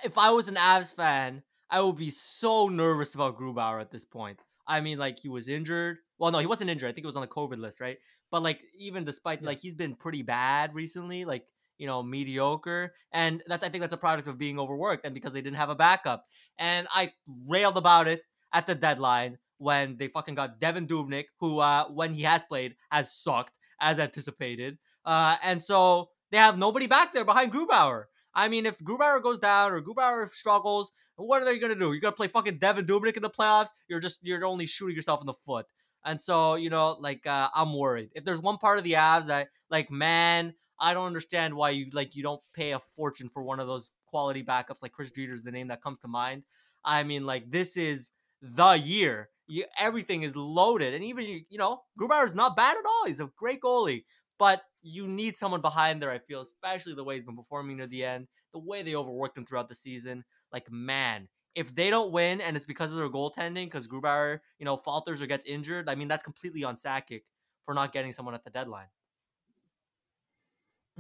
If I was an Avs fan, I would be so nervous about Grubauer at this point. I mean, like, he was injured. Well, no, he wasn't injured. I think he was on the COVID list, right? But, like, even despite, yeah. like, he's been pretty bad recently. Like, you know, mediocre. And that's I think that's a product of being overworked and because they didn't have a backup. And I railed about it at the deadline when they fucking got Devan Dubnyk, who uh, when he has played has sucked as anticipated. Uh, and so they have nobody back there behind Grubauer. I mean, if Grubauer goes down or Grubauer struggles, what are they gonna do? You're gonna play fucking Devan Dubnyk in the playoffs? You're just you're only shooting yourself in the foot. And so, you know, like uh, I'm worried. If there's one part of the Avs that, like, man, I don't understand why you like you don't pay a fortune for one of those quality backups like Chris Driedger is the name that comes to mind. I mean, like this is the year. You, everything is loaded, and even you know Grubauer is not bad at all. He's a great goalie, but you need someone behind there. I feel, especially the way he's been performing near the end, the way they overworked him throughout the season. Like man, if they don't win and it's because of their goaltending, because Grubauer, you know, falters or gets injured, I mean that's completely on Sakic for not getting someone at the deadline.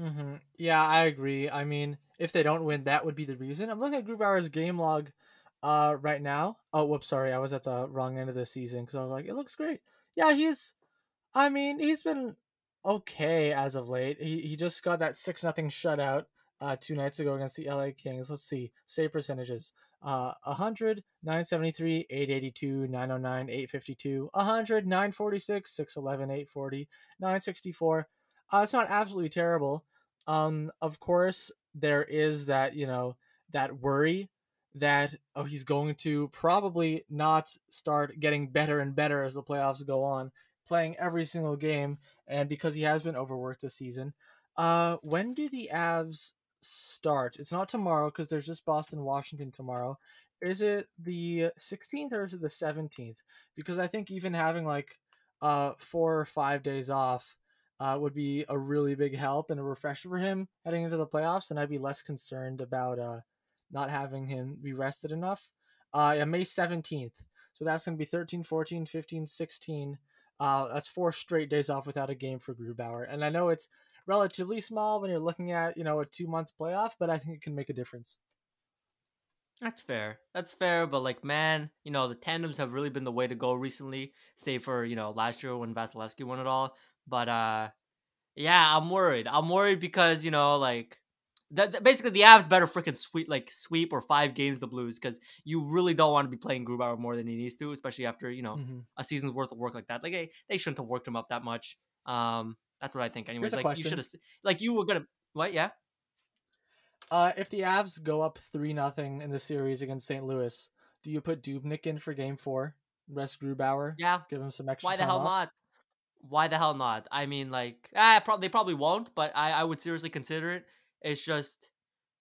Mm-hmm. Yeah, I agree. I mean, if they don't win, that would be the reason. I'm looking at Grubauer's game log uh, right now. Oh, whoops, sorry, I was at the wrong end of the season because I was like, it looks great. Yeah, he's. I mean, he's been okay as of late. He he just got that six nothing shutout uh, two nights ago against the LA Kings. Let's see save percentages. Uh, 100, 973, 882, 909, 852, 100, 946, 611, 840, 964. Uh, it's not absolutely terrible. Um, of course, there is that you know that worry that oh he's going to probably not start getting better and better as the playoffs go on, playing every single game, and because he has been overworked this season. Uh, when do the Avs start? It's not tomorrow because there's just Boston Washington tomorrow. Is it the 16th or is it the 17th? Because I think even having like uh four or five days off uh, would be a really big help and a refresher for him heading into the playoffs, and I'd be less concerned about uh, not having him be rested enough. Uh, yeah, May 17th. So that's going to be 13, 14, 15, 16. Uh, that's four straight days off without a game for Grubauer. And I know it's relatively small when you're looking at, you know, a two month playoff, but I think it can make a difference. That's fair. That's fair, but like, man, you know, the tandems have really been the way to go recently, save for, you know, last year when Vasilevskiy won it all. But uh yeah, I'm worried. I'm worried because, you know, like that, basically the Avs better freaking sweep like sweep or five games the Blues because you really don't want to be playing Grubauer more than he needs to, especially after you know mm-hmm. a season's worth of work like that. Like they, they shouldn't have worked him up that much. Um, that's what I think. Anyways, like question. you should have like you were gonna what? Yeah. Uh, if the Avs go up three nothing in the series against St. Louis, do you put Dubnyk in for Game Four? Rest Grubauer. Yeah. Give him some extra. Why the hell off? not? Why the hell not? I mean, like, ah, pro- they probably won't, but I, I would seriously consider it. It's just,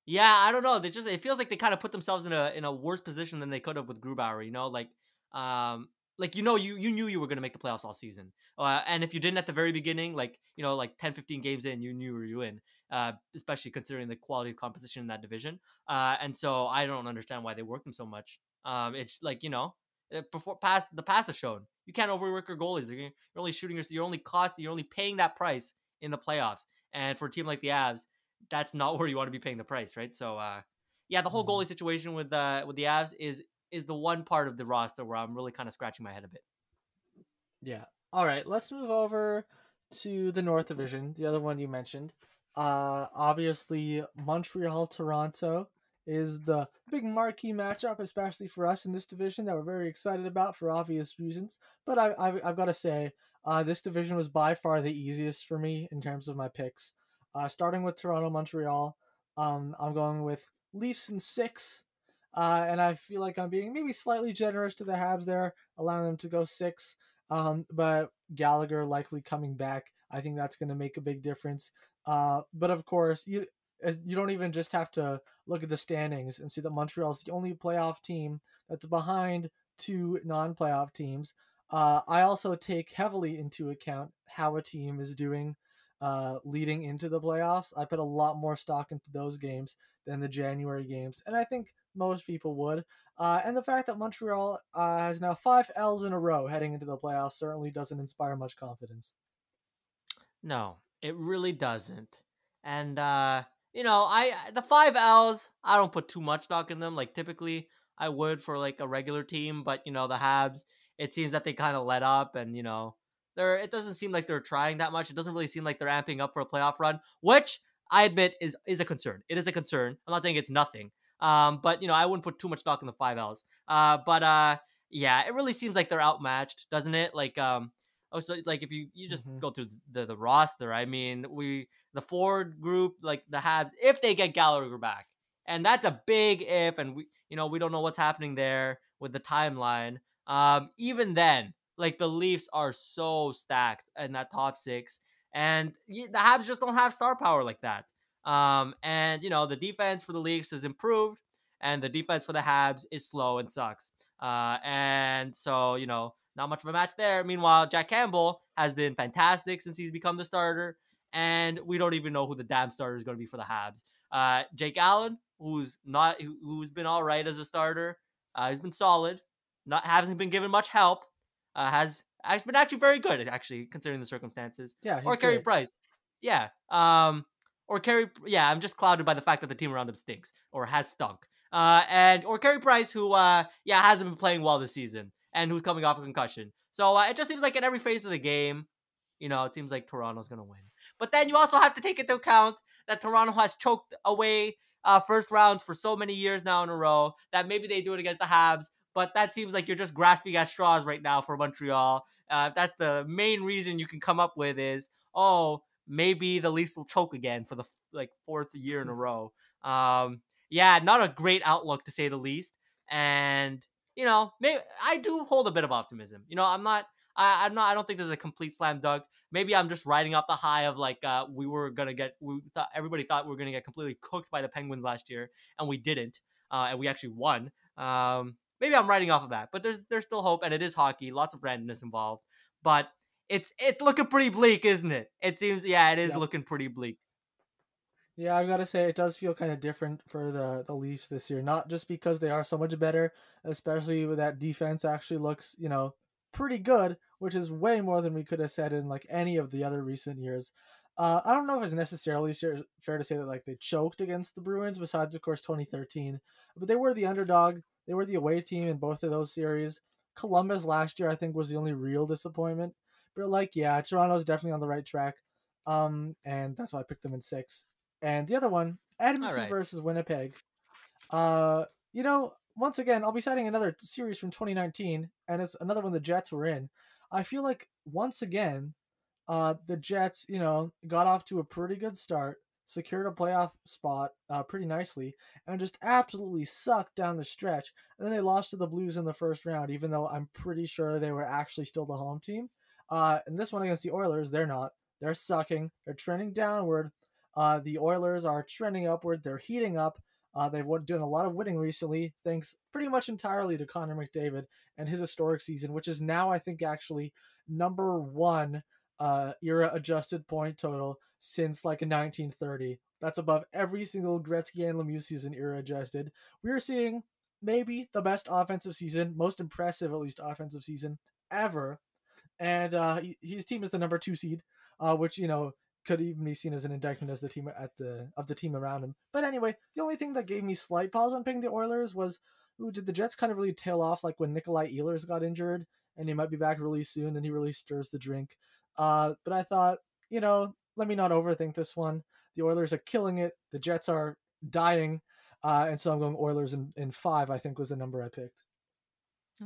yeah, I don't know. They just it feels like they kind of put themselves in a in a worse position than they could have with Grubauer. You know, like, um, like you know, you you knew you were gonna make the playoffs all season, uh, and if you didn't at the very beginning, like you know, like 10, 15 games in, you knew you were in. Uh, especially considering the quality of composition in that division. Uh, and so I don't understand why they work them so much. Um, it's like you know, before past the past has shown you can't overwork your goalies. You're only shooting your, you're only cost, you're only paying that price in the playoffs. And for a team like the Avs, that's not where you want to be paying the price, right? So, uh, yeah, the whole goalie mm-hmm. situation with uh with the Avs is is the one part of the roster where I'm really kind of scratching my head a bit. Yeah. All right, let's move over to the North Division, the other one you mentioned. Uh, obviously Montreal, Toronto is the big marquee matchup, especially for us in this division that we're very excited about for obvious reasons. But I, I, have got to say, uh, this division was by far the easiest for me in terms of my picks. Uh, starting with Toronto, Montreal, um, I'm going with Leafs in six. Uh, and I feel like I'm being maybe slightly generous to the Habs there, allowing them to go six. Um, but Gallagher likely coming back, I think that's going to make a big difference. Uh, but of course, you you don't even just have to look at the standings and see that Montreal is the only playoff team that's behind two non-playoff teams. Uh, I also take heavily into account how a team is doing uh, leading into the playoffs. I put a lot more stock into those games than the January games, and I think most people would. Uh, and the fact that Montreal uh, has now five L's in a row heading into the playoffs certainly doesn't inspire much confidence. No, it really doesn't. And uh, you know, I the five L's, I don't put too much stock in them. Like typically, I would for like a regular team, but you know, the Habs, it seems that they kind of let up, and you know, they're it doesn't seem like they're trying that much. It doesn't really seem like they're amping up for a playoff run, which I admit is is a concern. It is a concern. I'm not saying it's nothing, um, but you know, I wouldn't put too much stock in the five L's. Uh, but uh, yeah, it really seems like they're outmatched, doesn't it? Like um, oh, so like if you you just mm-hmm. go through the the roster, I mean, we the Ford group, like the Habs, if they get Gallagher back, and that's a big if, and we you know we don't know what's happening there with the timeline. Um, even then, like the Leafs are so stacked in that top six, and the Habs just don't have star power like that. Um, and you know the defense for the Leafs has improved, and the defense for the Habs is slow and sucks. Uh, and so you know not much of a match there. Meanwhile, Jack Campbell has been fantastic since he's become the starter, and we don't even know who the damn starter is going to be for the Habs. Uh, Jake Allen, who's not, who's been all right as a starter, uh, he's been solid. Not hasn't been given much help. Uh, has has been actually very good, actually considering the circumstances. Yeah, or Carey Price. Yeah. Um. Or Carey. Yeah, I'm just clouded by the fact that the team around him stinks or has stunk. Uh. And or Carey Price, who uh yeah hasn't been playing well this season and who's coming off a concussion. So uh, it just seems like in every phase of the game, you know, it seems like Toronto's gonna win. But then you also have to take into account that Toronto has choked away uh, first rounds for so many years now in a row that maybe they do it against the Habs. But that seems like you're just grasping at straws right now for Montreal. Uh, that's the main reason you can come up with is, oh, maybe the Leafs will choke again for the like fourth year in a row. Um, yeah, not a great outlook to say the least. And you know, maybe I do hold a bit of optimism. You know, I'm not, I, I'm not, I don't think this is a complete slam dunk. Maybe I'm just riding off the high of like uh, we were gonna get, we thought everybody thought we were gonna get completely cooked by the Penguins last year, and we didn't, uh, and we actually won. Um, maybe I'm riding off of that, but there's there's still hope, and it is hockey, lots of randomness involved, but it's it's looking pretty bleak, isn't it? It seems, yeah, it is yep. looking pretty bleak. Yeah, I've got to say it does feel kind of different for the the Leafs this year. Not just because they are so much better, especially with that defense actually looks, you know, pretty good, which is way more than we could have said in like any of the other recent years. Uh, I don't know if it's necessarily fair to say that like they choked against the Bruins, besides of course 2013, but they were the underdog. They were the away team in both of those series. Columbus last year, I think, was the only real disappointment. But like, yeah, Toronto's definitely on the right track. Um, and that's why I picked them in six. And the other one, Edmonton right. versus Winnipeg. Uh, you know, once again, I'll be citing another series from 2019, and it's another one the Jets were in. I feel like once again, uh, the Jets, you know, got off to a pretty good start, secured a playoff spot uh, pretty nicely, and just absolutely sucked down the stretch. And then they lost to the Blues in the first round, even though I'm pretty sure they were actually still the home team. Uh, and this one against the Oilers, they're not. They're sucking. They're trending downward. Uh, the Oilers are trending upward. They're heating up. Uh, they've done a lot of winning recently, thanks pretty much entirely to Connor McDavid and his historic season, which is now, I think, actually number one uh, era adjusted point total since like 1930. That's above every single Gretzky and Lemieux season era adjusted. We're seeing maybe the best offensive season, most impressive at least offensive season ever. And uh, his team is the number two seed, uh, which you know could even be seen as an indictment as the team at the of the team around him. But anyway, the only thing that gave me slight pause on picking the Oilers was, ooh, did the Jets kind of really tail off like when Nikolai Ehlers got injured and he might be back really soon and he really stirs the drink. Uh, but I thought, you know, let me not overthink this one. The Oilers are killing it. The Jets are dying. Uh, and so I'm going Oilers in, in five, I think was the number I picked.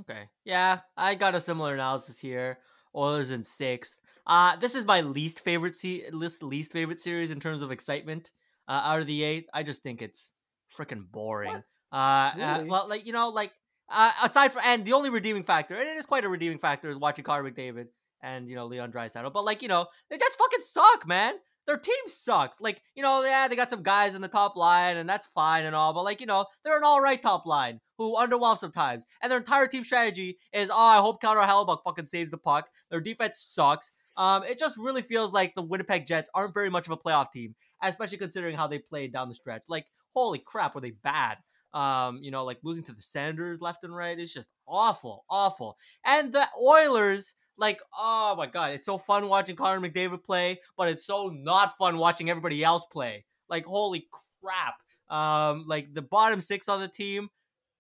Okay. Yeah, I got a similar analysis here. Oilers in sixth. Uh, this is my least favorite se- list least favorite series in terms of excitement. Uh, out of the eight, I just think it's freaking boring. What? Uh, really? uh, well, like you know, like uh, aside from and the only redeeming factor, and it is quite a redeeming factor, is watching Connor McDavid and you know Leon Draisaitl. But like you know, the Jets fucking suck, man. Their team sucks. Like you know, yeah, they got some guys in the top line, and that's fine and all. But like you know, they're an all right top line who underwhelm sometimes, and their entire team strategy is, oh, I hope Connor Hellebuyck fucking saves the puck. Their defense sucks. Um, it just really feels like the Winnipeg Jets aren't very much of a playoff team, especially considering how they played down the stretch. Like, holy crap, were they bad? Um, you know, like losing to the Senators left and right is just awful, awful. And the Oilers, like, oh my god, it's so fun watching Connor McDavid play, but it's so not fun watching everybody else play. Like, holy crap. Um, like the bottom six on the team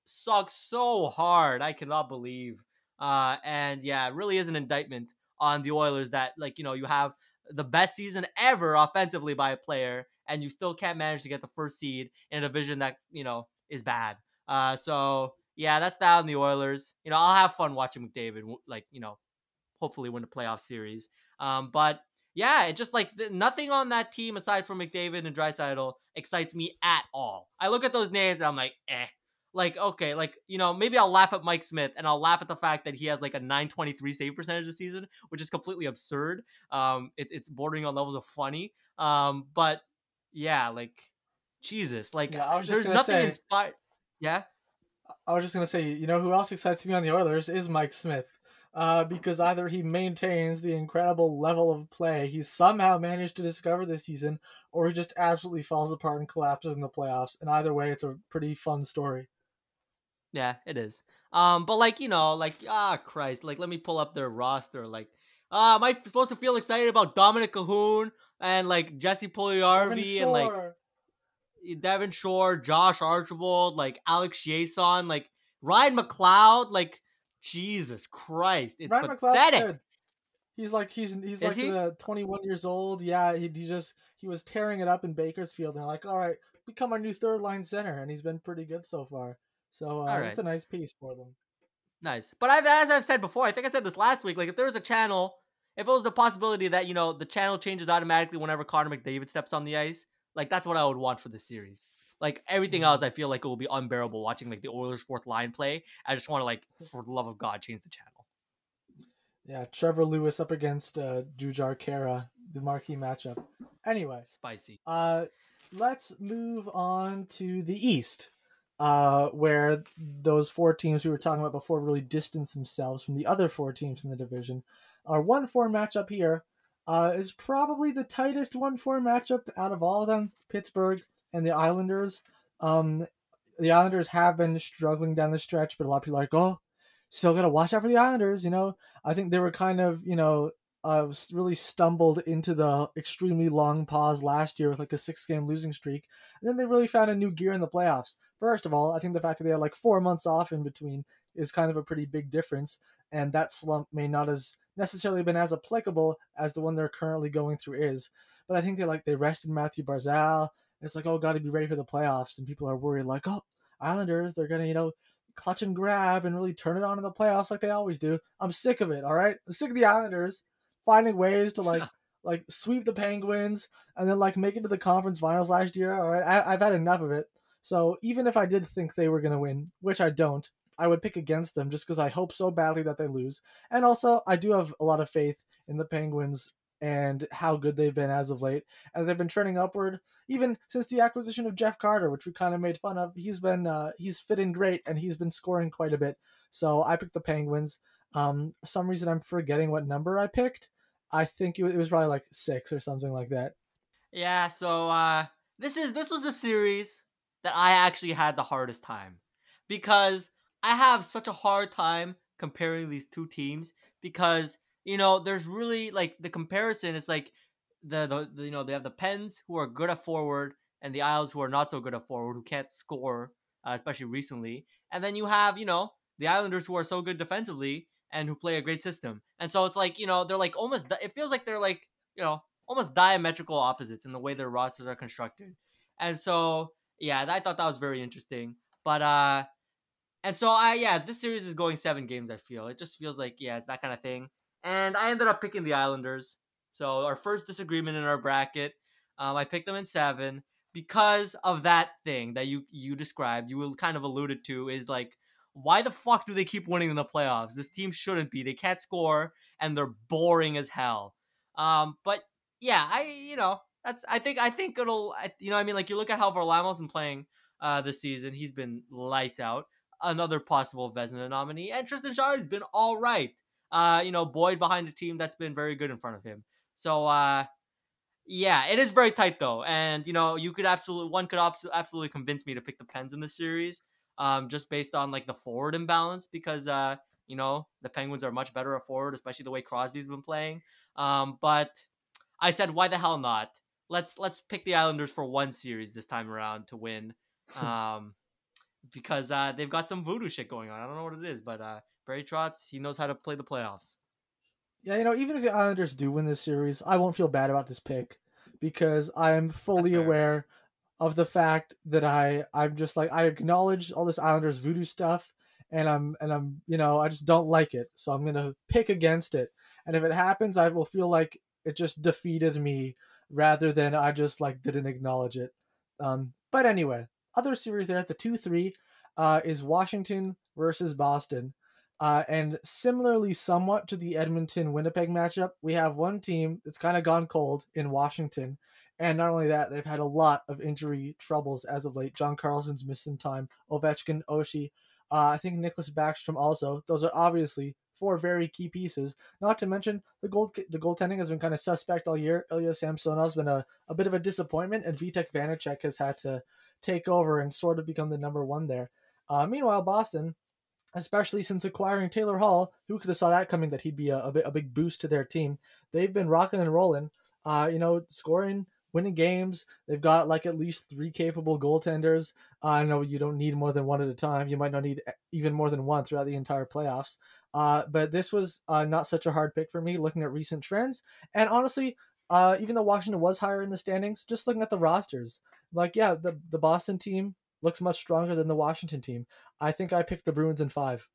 sucks so hard. I cannot believe. Uh, and yeah, it really is an indictment on the Oilers that like you know you have the best season ever offensively by a player and you still can't manage to get the first seed in a division that you know is bad. Uh, so yeah, that's that on the Oilers. You know, I'll have fun watching McDavid like you know, hopefully win the playoff series. Um, but yeah, it just like nothing on that team aside from McDavid and Draisaitl excites me at all. I look at those names and I'm like, eh. Like okay, like you know, maybe I'll laugh at Mike Smith and I'll laugh at the fact that he has like a 923 save percentage this season, which is completely absurd. Um, it's it's bordering on levels of funny. Um, but yeah, like Jesus, like Yeah, I was there's just gonna nothing say- inspired. Yeah, I was just gonna say, you know, who else excites me on the Oilers is Mike Smith, uh, because either he maintains the incredible level of play he somehow managed to discover this season, or he just absolutely falls apart and collapses in the playoffs. And either way, it's a pretty fun story. Yeah, it is. Um, but like you know, like ah Christ, like let me pull up their roster. Like, uh, am I supposed to feel excited about Dominik Kahun and like Jesse Puljujarvi and like Sure. Devin Shore, Josh Archibald, like Alex Chiasson, like Ryan McLeod, like Jesus Christ, it's Ryan pathetic. good. He's like he's he's Is like he? uh, 21 years old. Yeah, he, he just he was tearing it up in Bakersfield. And they're like, all right, become our new third line center, and he's been pretty good so far. So uh, All it's a nice piece for them. Nice, but I've as I've said before, I think I said this last week. Like, if there was a channel, if it was the possibility that you know the channel changes automatically whenever Connor McDavid steps on the ice, like that's what I would want for the series. Like everything Mhm. else, I feel like it will be unbearable watching like the Oilers' fourth line play. I just want to like, for the love of God, change the channel. Yeah, Trevor Lewis up against uh, Jujhar Khaira, the marquee matchup. Anyway, Spicy. uh, let's move on to the East, uh, where those four teams we were talking about before really distance themselves from the other four teams in the division. Our one-four matchup here uh, is probably the tightest one-four matchup out of all of them. Pittsburgh and the Islanders. Um, the Islanders have been struggling down the stretch, but a lot of people are like, "Oh, still gotta watch out for the Islanders." You know, I think they were kind of, you know, uh, s- really stumbled into the extremely long pause last year with like a six game losing streak. And then they really found a new gear in the playoffs. First of all, I think the fact that they had like four months off in between is kind of a pretty big difference. And that slump may not as necessarily been as applicable as the one they're currently going through is. But I think they like they rested Mathew Barzal. It's like, oh, got to be ready for the playoffs. And people are worried, like, oh, Islanders, they're going to, you know, clutch and grab and really turn it on in the playoffs like they always do. I'm sick of it, all right? I'm sick of the Islanders finding ways to like like sweep the Penguins and then like make it to the conference finals last year. All right, I, I've had enough of it. So even if I did think they were gonna win, which I don't, I would pick against them just because I hope so badly that they lose. And also, I do have a lot of faith in the Penguins and how good they've been as of late. And they've been trending upward even since the acquisition of Jeff Carter, which we kind of made fun of. He's been uh, he's fitting great and he's been scoring quite a bit. So I picked the Penguins. Um, for some reason I'm forgetting what number I picked. I think it was, probably like six or something like that. Yeah, so uh this is this was the series that I actually had the hardest time because I have such a hard time comparing these two teams because you know there's really like the comparison is like the, the, the you know they have the Pens who are good at forward and the Isles who are not so good at forward who can't score uh, especially recently and then you have you know the Islanders who are so good defensively and who play a great system and so it's like you know they're like almost it feels like they're like you know almost diametrical opposites in the way their rosters are constructed. And so, yeah, I thought that was very interesting. But uh and so I yeah, this series is going 7 games I feel. It just feels like yeah, it's that kind of thing. And I ended up picking the Islanders. So our first disagreement in our bracket, um I picked them in 7 because of that thing that you you described, you kind of alluded to is like why the fuck do they keep winning in the playoffs? This team shouldn't be. They can't score and they're boring as hell. Um, but yeah, I you know that's I think I think it'll you know I mean like you look at how Varlamov's been playing uh this season, he's been lights out. Another possible Vezina nominee, and Tristan Jarry's been all right. Uh, you know Boyd behind a team that's been very good in front of him. So uh, yeah, it is very tight though, and you know you could absolutely one could abs- absolutely convince me to pick the Pens in this series, um, just based on like the forward imbalance because uh you know the Penguins are much better at forward, especially the way Crosby's been playing. Um, but I said, why the hell not? Let's let's pick the Islanders for one series this time around to win. Um, because uh, they've got some voodoo shit going on. I don't know what it is, but uh, Barry Trotz, he knows how to play the playoffs. Yeah, you know, even if the Islanders do win this series, I won't feel bad about this pick because I'm fully aware of the fact that I I'm just like I acknowledge all this Islanders voodoo stuff and I'm and I'm you know I just don't like it so I'm gonna pick against it and if it happens I will feel like it just defeated me rather than I just like didn't acknowledge it um but anyway other series there at the 2-3 uh, is Washington versus Boston. Uh, and similarly, somewhat to the Edmonton Winnipeg matchup, we have one team that's kind of gone cold in Washington. And not only that, they've had a lot of injury troubles as of late. John Carlson's some time. Ovechkin, Oshie, uh, I think Nicklas Backstrom also. Those are obviously four very key pieces. Not to mention the gold the goaltending has been kind of suspect all year. Ilya Samsonov's been a, a bit of a disappointment, and Vitek Vanecek has had to take over and sort of become the number one there. Uh, meanwhile, Boston, especially since acquiring Taylor Hall, who could have saw that coming that he'd be a, a, bit, a big boost to their team. They've been rocking and rolling. Uh, you know, scoring winning games. They've got like at least three capable goaltenders. Uh, I know you don't need more than one at a time. You might not need even more than one throughout the entire playoffs. Uh, but this was uh, not such a hard pick for me looking at recent trends. And honestly, uh, even though Washington was higher in the standings, just looking at the rosters, like, yeah, the, the Boston team looks much stronger than the Washington team. I think I picked the Bruins in five.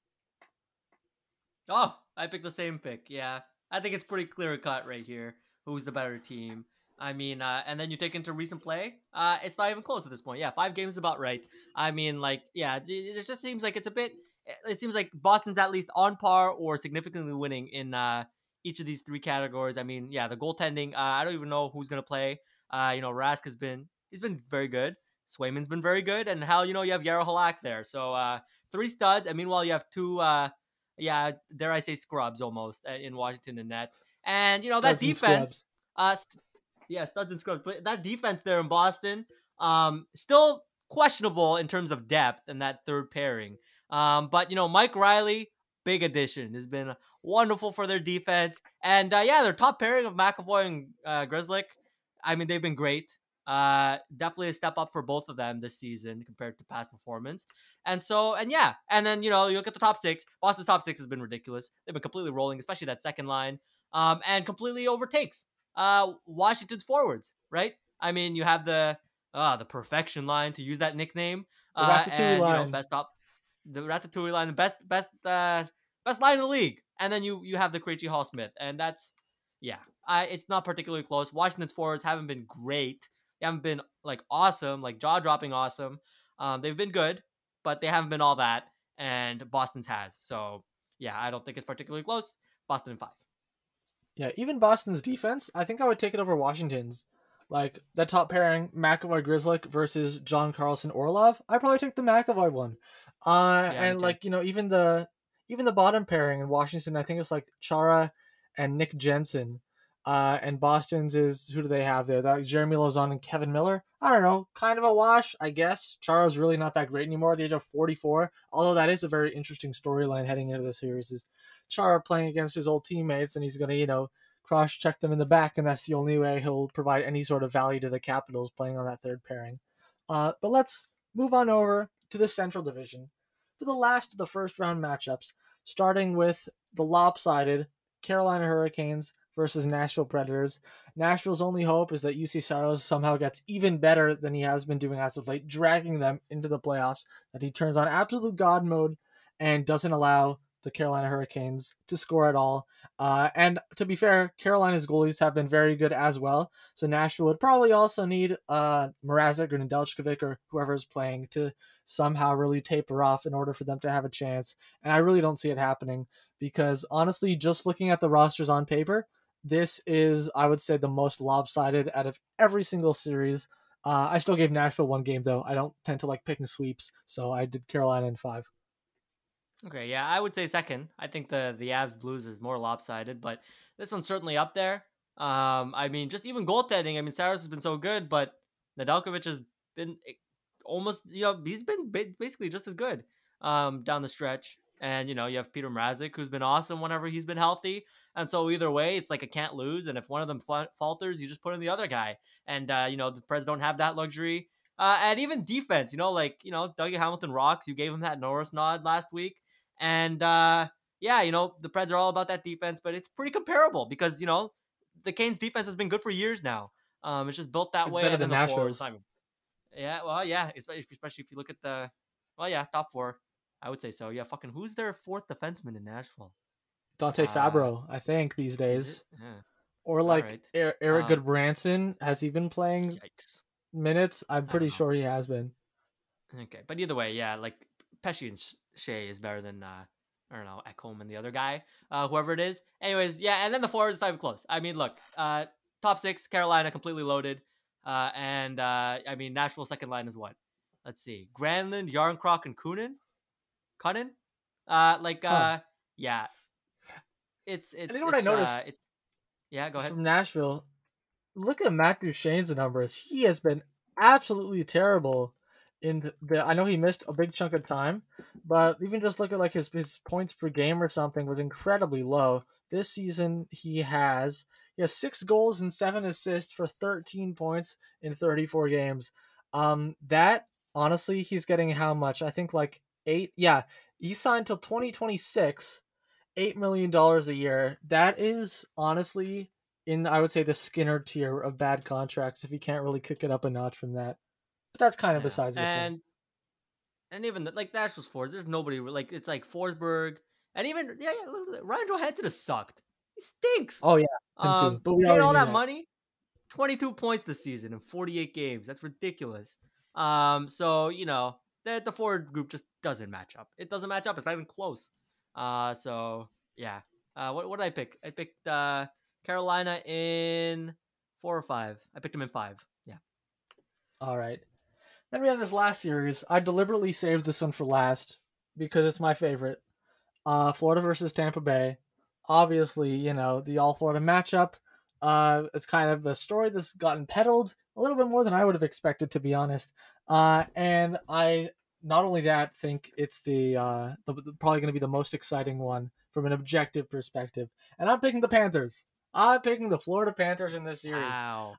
Oh, I picked the same pick. Yeah. I think it's pretty clear cut right here who's the better team. I mean, uh, and then you take into recent play, uh, it's not even close at this point. Yeah, five games is about right. I mean, like, yeah, it just seems like it's a bit. It seems like Boston's at least on par or significantly winning in uh, each of these three categories. I mean, yeah, the goaltending. Uh, I don't even know who's gonna play. Uh, you know, Rask has been he's been very good. Swayman's been very good, and hell, you know, you have Jaro Halak there. So uh, three studs, and meanwhile, you have two. Uh, yeah, dare I say scrubs almost uh, in Washington and net. And you know studs that defense. Uh, st- yeah, studs and scrubs. But that defense there in Boston, um, still questionable in terms of depth in that third pairing. Um, but you know, Mike Reilly, big addition, has been wonderful for their defense. And uh, yeah, their top pairing of McAvoy and uh, Grzelcyk, I mean, they've been great. Uh, definitely a step up for both of them this season compared to past performance. And so, and yeah, and then you know, you look at the top six. Boston's top six has been ridiculous. They've been completely rolling, especially that second line, um, and completely overtakes uh, Washington's forwards, right? I mean, you have the uh, the perfection line to use that nickname. The uh, Ratatouille and, line. You know, best top, the Ratatouille line, the best best uh, best line in the league. And then you you have the Krejci Hall Smith, and that's yeah, I, it's not particularly close. Washington's forwards haven't been great. They haven't been like awesome, like jaw dropping awesome. Um, they've been good, but they haven't been all that. And Boston's has. So yeah, I don't think it's particularly close. Boston in five. Yeah, even Boston's defense, I think I would take it over Washington's. Like that top pairing, McAvoy Grzelcyk versus John Carlson Orlov. I probably take the McAvoy one. Uh, yeah, and like you know, even the even the bottom pairing in Washington, I think it's like Chara and Nick Jensen. Uh, and Boston's is who do they have there? That Jeremy Lauzon and Kevan Miller. I don't know, kind of a wash, I guess. Chara's really not that great anymore at the age of 44. Although that is a very interesting storyline heading into the series. Is Chara playing against his old teammates, and he's gonna, you know, cross check them in the back, and that's the only way he'll provide any sort of value to the Capitals playing on that third pairing. Uh, but let's move on over to the Central Division for the last of the first round matchups, starting with the lopsided Carolina Hurricanes versus Nashville Predators. Nashville's only hope is that Juuse Saros somehow gets even better than he has been doing as of late, dragging them into the playoffs, that he turns on absolute God mode and doesn't allow the Carolina Hurricanes to score at all. Uh, and to be fair, Carolina's goalies have been very good as well. So Nashville would probably also need uh, Mrazek or Nedeljkovic or whoever is playing to somehow really taper off in order for them to have a chance. And I really don't see it happening because honestly, just looking at the rosters on paper, this is, I would say, the most lopsided out of every single series. Uh, I still gave Nashville one game though. I don't tend to like picking sweeps, so I did Carolina in five. Okay, yeah, I would say second. I think the the Avs Blues is more lopsided, but this one's certainly up there. Um, I mean, just even goaltending. I mean, Saros has been so good, but Nedeljkovic has been almost, you know, he's been basically just as good um, down the stretch. And you know, you have Petr Mrazek, who's been awesome whenever he's been healthy. And so either way, it's like a can't lose. And if one of them falters, you just put in the other guy. And uh, you know the Preds don't have that luxury. Uh, and even defense, you know, like you know Dougie Hamilton rocks. You gave him that Norris nod last week, and uh, yeah, you know the Preds are all about that defense, but it's pretty comparable because you know the Canes defense has been good for years now. Um, it's just built that it's way. Better than Nashville's. Yeah, well, yeah, especially if you look at the, well, yeah, top four. I would say so. Yeah, fucking who's their fourth defenseman in Nashville? Dante uh, Fabbro, I think these days. Yeah. Or like right. er- Erik um, Gudbranson, has he been playing yikes. minutes? I'm pretty sure he has been. Okay, but either way, yeah, like Pesce and Skjei is better than uh, I don't know Ekholm and the other guy, uh, whoever it is. Anyways, yeah, and then the forwards type of close. I mean, look, uh, top six, Carolina completely loaded, uh, and uh, I mean Nashville second line is what? Let's see, Granlund, Järnkrok, and Kunin, Kunin, uh, like, uh, huh. yeah, it's it's. You know what I noticed? Uh, it's, yeah, go ahead. From Nashville, look at Matt Duchene's numbers. He has been absolutely terrible in the I know he missed a big chunk of time, but even just look at like his his points per game or something was incredibly low. This season he has he has six goals and seven assists for 13 points in 34 games. Um that honestly he's getting how much? I think like eight yeah, he signed till 2026, eight million dollars a year. That is honestly in I would say the Skinner tier of bad contracts if he can't really kick it up a notch from that. But that's kind of yeah. besides the and, point. And even the, like Nashville's forwards, there's nobody like it's like Forsberg and even yeah, yeah Ryan Johansen has sucked. He stinks. Oh yeah, um, But we all that, that money, 22 points this season in 48 games. That's ridiculous. Um, so you know that the forward group just doesn't match up. It doesn't match up. It's not even close. Uh, so yeah. Uh, what what did I pick? I picked uh Carolina in four or five. I picked them in five. Yeah. All right. Then we have this last series. I deliberately saved this one for last because it's my favorite. Uh, Florida versus Tampa Bay. Obviously, you know, the all Florida matchup. Uh, it's kind of a story that's gotten peddled a little bit more than I would have expected, to be honest. Uh, and I not only that think it's the, uh, the, the probably going to be the most exciting one from an objective perspective. And I'm picking the Panthers. I'm picking the Florida Panthers in this series. Wow.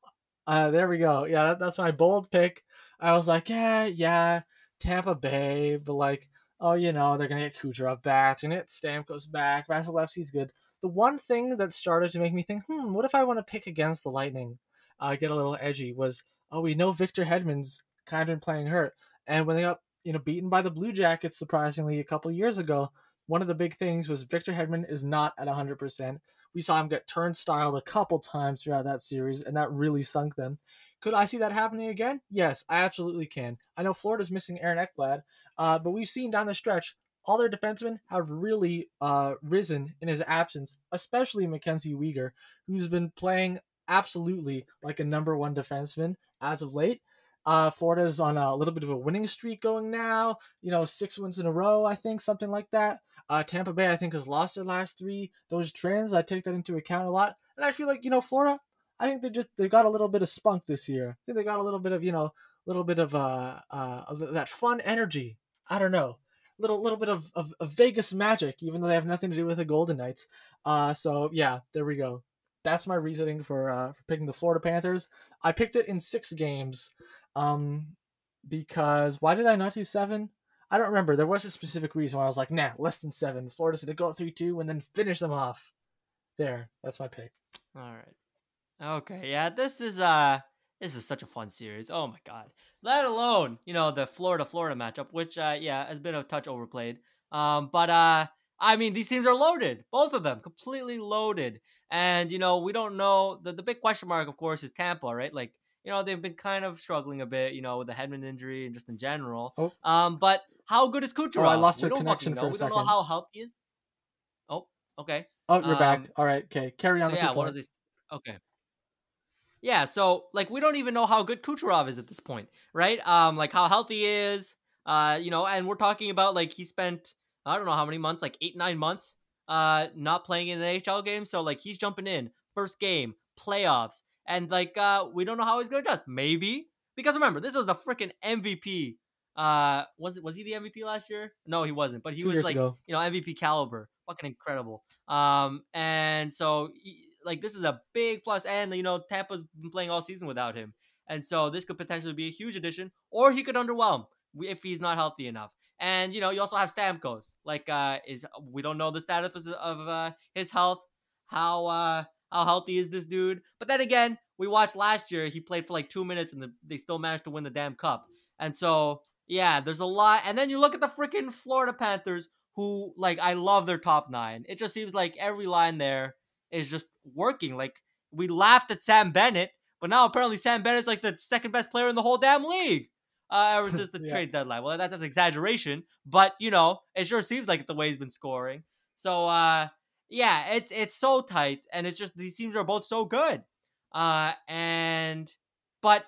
Uh, there we go. Yeah, that, that's my bold pick. I was like, yeah, yeah, Tampa Bay, but like, oh, you know, they're gonna get Kucherov back, they're gonna get Stamkos back, Vasilevskiy's good. The one thing that started to make me think, hmm, what if I want to pick against the Lightning, uh, get a little edgy, was, oh, we know Victor Hedman's kind of been playing hurt, and when they got you know beaten by the Blue Jackets, surprisingly, a couple years ago, one of the big things was Victor Hedman is not at 100%. We saw him get turnstiled a couple times throughout that series, and that really sunk them. Could I see that happening again? Yes, I absolutely can. I know Florida's missing Aaron Ekblad, uh, but we've seen down the stretch all their defensemen have really uh, risen in his absence, especially Mackenzie Weegar, who's been playing absolutely like a number one defenseman as of late. Uh, Florida's on a little bit of a winning streak going now. You know, six wins in a row, I think, something like that. Uh, Tampa Bay, I think, has lost their last three. Those trends, I take that into account a lot. And I feel like, you know, Florida, I think they just they got a little bit of spunk this year. I think they got a little bit of, you know, a little bit of uh, uh of that fun energy. I don't know. Little little bit of, of, of Vegas magic, even though they have nothing to do with the Golden Knights. Uh so yeah, there we go. That's my reasoning for uh for picking the Florida Panthers. I picked it in six games. Um because why did I not do seven? I don't remember. There was a specific reason why I was like, nah, less than seven. Florida's gonna go three two and then finish them off. There, that's my pick. All right. Okay. Yeah, this is uh this is such a fun series. Oh my god. Let alone, you know, the Florida Florida matchup, which uh yeah, has been a touch overplayed. Um, but uh I mean these teams are loaded. Both of them completely loaded. And you know, we don't know the, the big question mark, of course, is Tampa, right? Like you know they've been kind of struggling a bit, you know, with the Hedman injury and just in general. Oh. Um, but how good is Kucherov? Oh, I lost your connection for a we second. We don't know how healthy he is. Oh, okay. Oh, you're um, back. All right, okay. Carry on so yeah. What is he? Okay. Yeah, so like we don't even know how good Kucherov is at this point, right? Um, like how healthy he is. Uh, you know, and we're talking about like he spent I don't know how many months, like eight, nine months, uh, not playing in an NHL game. So like he's jumping in first game, playoffs, and like uh, we don't know how he's gonna adjust. Maybe because remember, this was the freaking MVP uh, was it was he the MVP last year? No, he wasn't. But he Two was like ago. you know MVP caliber, fucking incredible. Um, and so like this is a big plus, and you know Tampa's been playing all season without him, and so this could potentially be a huge addition, or he could underwhelm if he's not healthy enough. And you know you also have Stamkos. Like uh, is we don't know the status of uh, his health, how uh how healthy is this dude? But then again, we watched last year he played for like two minutes and the, they still managed to win the damn cup. And so yeah, there's a lot. And then you look at the freaking Florida Panthers, who, like, I love their top nine. It just seems like every line there is just working. Like, we laughed at Sam Bennett, but now apparently Sam Bennett's like the second best player in the whole damn league. uh, ever since the Yeah. trade deadline. Well, that- that's an exaggeration, but you know, it sure seems like the way he's been scoring. So uh, yeah, it's it's so tight, and it's just these teams are both so good. Uh, and but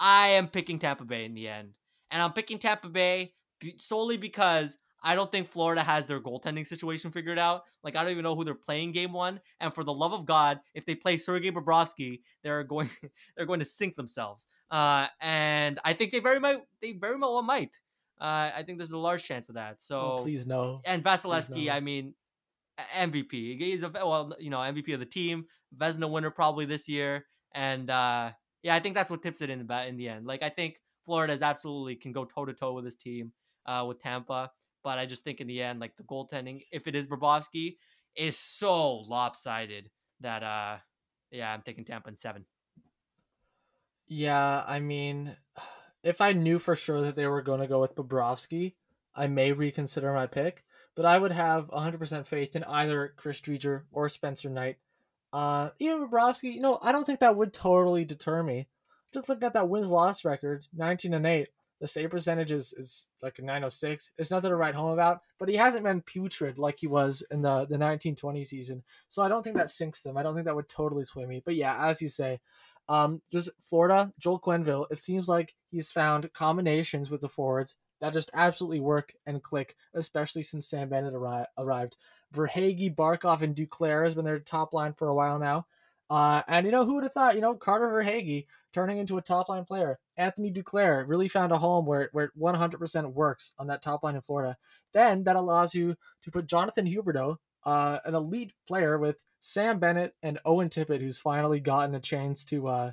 I am picking Tampa Bay in the end, and I'm picking Tampa Bay solely because I don't think Florida has their goaltending situation figured out. Like I don't even know who they're playing game one, and for the love of God, if they play Sergei Bobrovsky, they're going they're going to sink themselves. Uh, and I think they very might they very well might. Uh, I think there's a large chance of that. So oh, please no. and Vasilevskiy, no. I mean, MVP. He's a well, you know, MVP of the team, Vezina winner probably this year, and uh, yeah, I think that's what tips it in the in the end. Like I think Florida is absolutely can go toe to toe with this team, uh, with Tampa, but I just think in the end, like the goaltending, if it is Bobrovsky, is so lopsided that uh, yeah, I'm taking Tampa in seven. Yeah, I mean, if I knew for sure that they were going to go with Bobrovsky, I may reconsider my pick, but I would have 100% faith in either Chris Driedger or Spencer Knight. Uh, even Bobrovsky, you know, I don't think that would totally deter me. Just looking at that wins loss record, 19 and 8. The save percentage is, is like a 906. It's nothing to write home about, but he hasn't been putrid like he was in the, the 1920 season. So I don't think that sinks them. I don't think that would totally sway me. But yeah, as you say, um, just Florida, Joel Quenneville. It seems like he's found combinations with the forwards that just absolutely work and click, especially since Sam Bennett arri- arrived. Verhaeghe, Barkov, and Duclair has been their top line for a while now. Uh, and you know who would have thought? You know Carter Verhaeghe turning into a top line player. Anthony Duclair really found a home where where it 100% works on that top line in Florida. Then that allows you to put Jonathan Huberdeau, uh, an elite player with Sam Bennett and Owen Tippett, who's finally gotten a chance to uh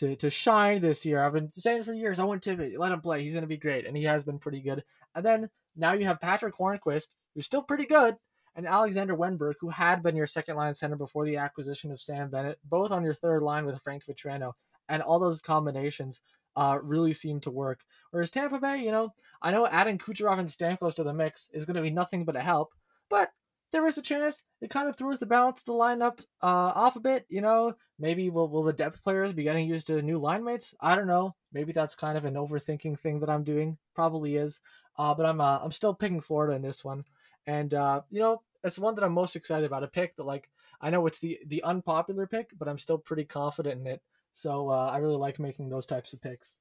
to to shine this year. I've been saying for years, I want Tippett, let him play. He's gonna be great, and he has been pretty good. And then now you have Patric Hornqvist, who's still pretty good, and Alexander Wennberg, who had been your second line center before the acquisition of Sam Bennett, both on your third line with Frank Vatrano, and all those combinations uh, really seem to work. Whereas Tampa Bay, you know, I know adding Kucherov and Stamkos to the mix is going to be nothing but a help, but there is a chance it kind of throws the balance of the lineup uh, off a bit. You know, maybe will will the depth players be getting used to new line mates? I don't know. Maybe that's kind of an overthinking thing that I'm doing. Probably is. Uh, but I'm uh, I'm still picking Florida in this one, and uh, you know, it's the one that I'm most excited about. A pick that like I know it's the the unpopular pick, but I'm still pretty confident in it. So uh, I really like making those types of picks.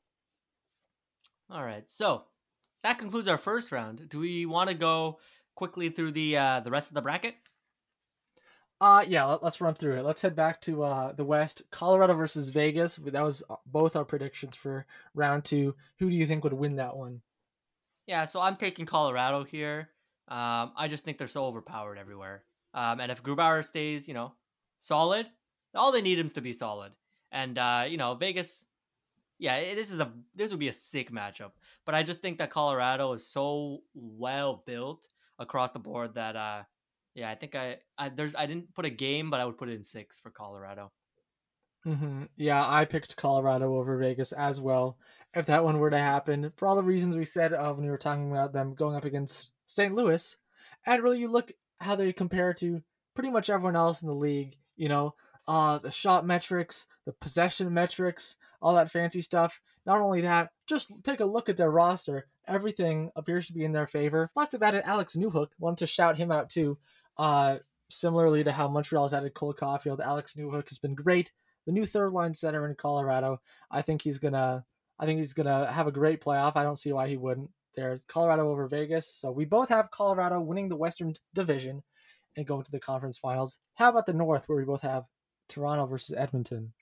All right, so that concludes our first round. Do we want to go quickly through the uh, the rest of the bracket? Uh yeah, let, us run through it. Let's head back to uh the West. Colorado versus Vegas. That was uh, both our predictions for round two. Who do you think would win that one? Yeah, so I'm taking Colorado here. Um, I just think they're so overpowered everywhere. Um, and if Grubauer stays, you know, solid, all they need him is to be solid. And uh, you know, Vegas, yeah, this is a this would be a sick matchup. But I just think that Colorado is so well built across the board that uh, yeah, I think I, I there's I didn't put a game, but I would put it in six for Colorado. Mm-hmm. Yeah, I picked Colorado over Vegas as well. If that one were to happen, for all the reasons we said uh, when we were talking about them going up against St. Louis, and really you look how they compare to pretty much everyone else in the league. You know, uh, the shot metrics, the possession metrics, all that fancy stuff. Not only that, just take a look at their roster. Everything appears to be in their favor. Plus, they've added Alex Newhook. Wanted to shout him out too. Uh, similarly to how Montreal's added Cole Caufield, Alex Newhook has been great the new third line center in Colorado. I think he's gonna I think he's gonna have a great playoff. I don't see why he wouldn't. They're Colorado over Vegas. So we both have Colorado winning the Western Division and going to the conference finals. How about the North where we both have Toronto versus Edmonton?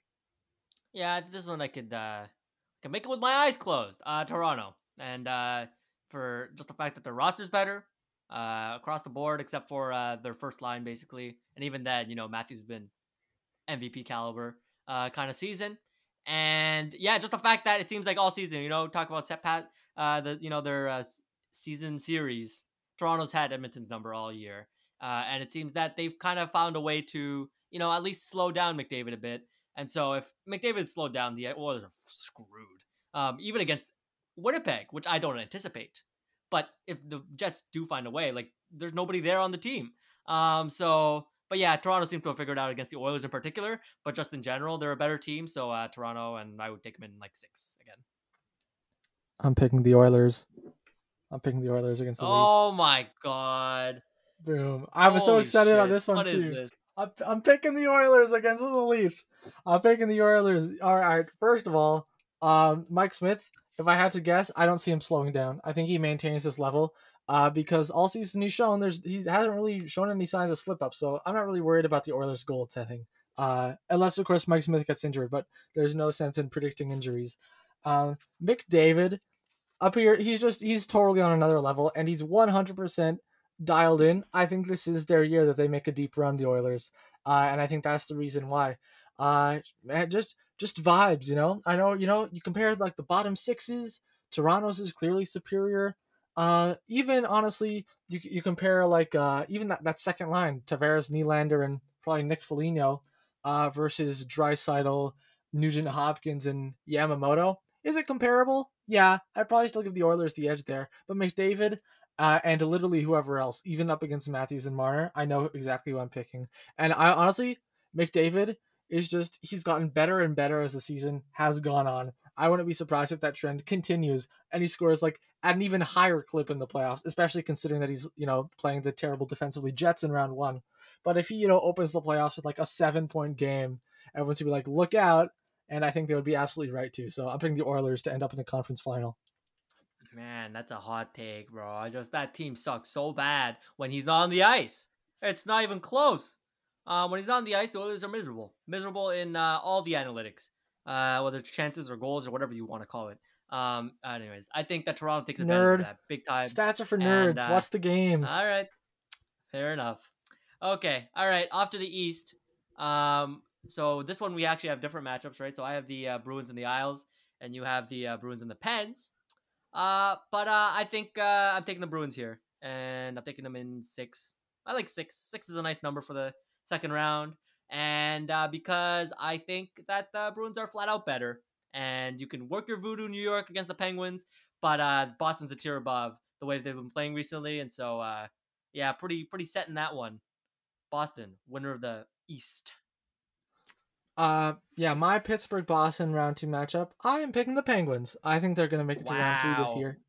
Yeah, this one I could uh can make it with my eyes closed. Uh Toronto. And uh for just the fact that their roster's better, uh across the board, except for uh their first line basically. And even then, you know, Matthews been MVP caliber uh kind of season. And yeah, just the fact that it seems like all season, you know, talk about set pat uh the you know their uh, season series. Toronto's had Edmonton's number all year. Uh, and it seems that they've kind of found a way to, you know, at least slow down McDavid a bit. And so if McDavid slowed down, the Oilers are screwed. Um, even against Winnipeg, which I don't anticipate. But if the Jets do find a way, like there's nobody there on the team. Um, so, but yeah, Toronto seems to have figured out against the Oilers in particular. But just in general, they're a better team. So uh, Toronto, and I would take them in like six again. I'm picking the Oilers. I'm picking the Oilers against the Leafs. Oh my god. Boom! I was so excited about shit. this one What is too. this? I'm, I'm picking the Oilers against the Leafs. I'm picking the Oilers. All right. First of all, um, Mike Smith. If I had to guess, I don't see him slowing down. I think he maintains this level. Uh, because all season he's shown there's he hasn't really shown any signs of slip up. So I'm not really worried about the Oilers goaltending. Uh, unless of course Mike Smith gets injured, but there's no sense in predicting injuries. Um, McDavid up here, he's just he's totally on another level, and he's 100% dialed in. I think this is their year that they make a deep run, the Oilers, uh, and I think that's the reason why. Uh, just just vibes, you know. I know, you know, you compare like the bottom sixes. Toronto's is clearly superior. Uh, even honestly, you you compare like uh even that, that second line, Tavares, Nylander, and probably Nick Foligno, uh, versus Draisaitl, Nugent Hopkins, and Yamamoto. Is it comparable? Yeah, I'd probably still give the Oilers the edge there. But McDavid, uh, and literally whoever else, even up against Matthews and Marner, I know exactly who I'm picking. And I honestly, McDavid is just he's gotten better and better as the season has gone on. I wouldn't be surprised if that trend continues and he scores like at an even higher clip in the playoffs, especially considering that he's, you know, playing the terrible defensively Jets in round one. But if he, you know, opens the playoffs with like a seven point game, everyone's gonna be like, look out. And I think they would be absolutely right too. So I'm picking the Oilers to end up in the conference final. Man, that's a hot take, bro. I just that team sucks so bad when he's not on the ice. It's not even close. Uh, when he's not on the ice, the Oilers are miserable. Miserable in uh, all the analytics, uh, whether it's chances or goals or whatever you want to call it. Um, anyways, I think that Toronto takes advantage Nerd. of that big time. Stats are for And, nerds. uh, Watch the games. All right, fair enough. Okay, all right. Off to the East. Um, so this one we actually have different matchups, right? So I have the uh, Bruins and the Isles, and you have the uh, Bruins and the Pens. Uh, but uh, I think uh, I'm taking the Bruins here, and I'm taking them in six. I like six. Six is a nice number for the second round, and uh, because I think that the Bruins are flat out better, and you can work your voodoo New York against the Penguins, but uh, Boston's a tier above the way they've been playing recently, and so uh, yeah, pretty pretty set in that one. Boston, winner of the East. Uh, yeah, my Pittsburgh Boston round two matchup. I am picking the Penguins. I think they're gonna make it to round three this Wow. year.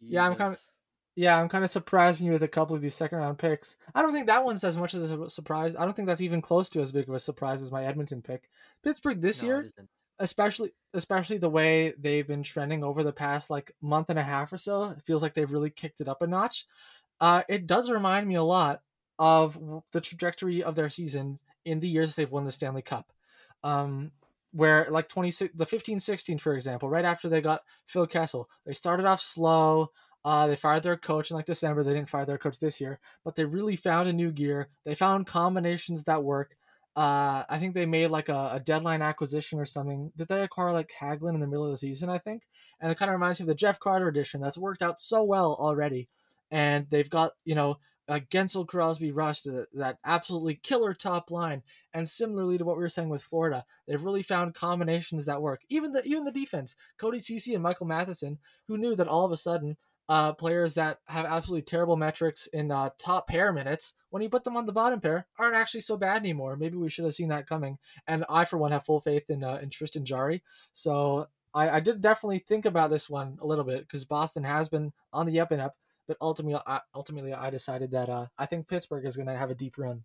Yeah, I'm kinda- Jesus. Yeah, I'm kind of surprising you with a couple of these second round picks. I don't think that one's as much as a surprise. I don't think that's even close to as big of a surprise as my Edmonton pick. Pittsburgh this No, year, especially especially the way they've been trending over the past like month and a half or so, it feels like they've really kicked it up a notch. Uh, it does remind me a lot of the trajectory of their season in the years they've won the Stanley Cup. Um, where like 26 the 15 16 for example right after they got phil kessel they started off slow uh, they fired their coach in like december they didn't fire their coach this year but they really found a new gear they found combinations that work uh, I think they made like a, a deadline acquisition or something. Did they acquire like Haglin in the middle of the season? I think, and it kind of reminds me of the Jeff Carter edition that's worked out so well already. And they've got you know uh, Guentzel, Crosby, Rust, that, that absolutely killer top line. And similarly to what we were saying with Florida, they've really found combinations that work. Even the even the defense, Cody Ceci and Michael Matheson, who knew that all of a sudden uh, players that have absolutely terrible metrics in uh, top pair minutes, when you put them on the bottom pair, aren't actually so bad anymore. Maybe we should have seen that coming. And I, for one, have full faith in uh, in Tristan Jarry. So I, I did definitely think about this one a little bit because Boston has been on the up and up. But ultimately, I, ultimately, I decided that uh, I think Pittsburgh is going to have a deep run.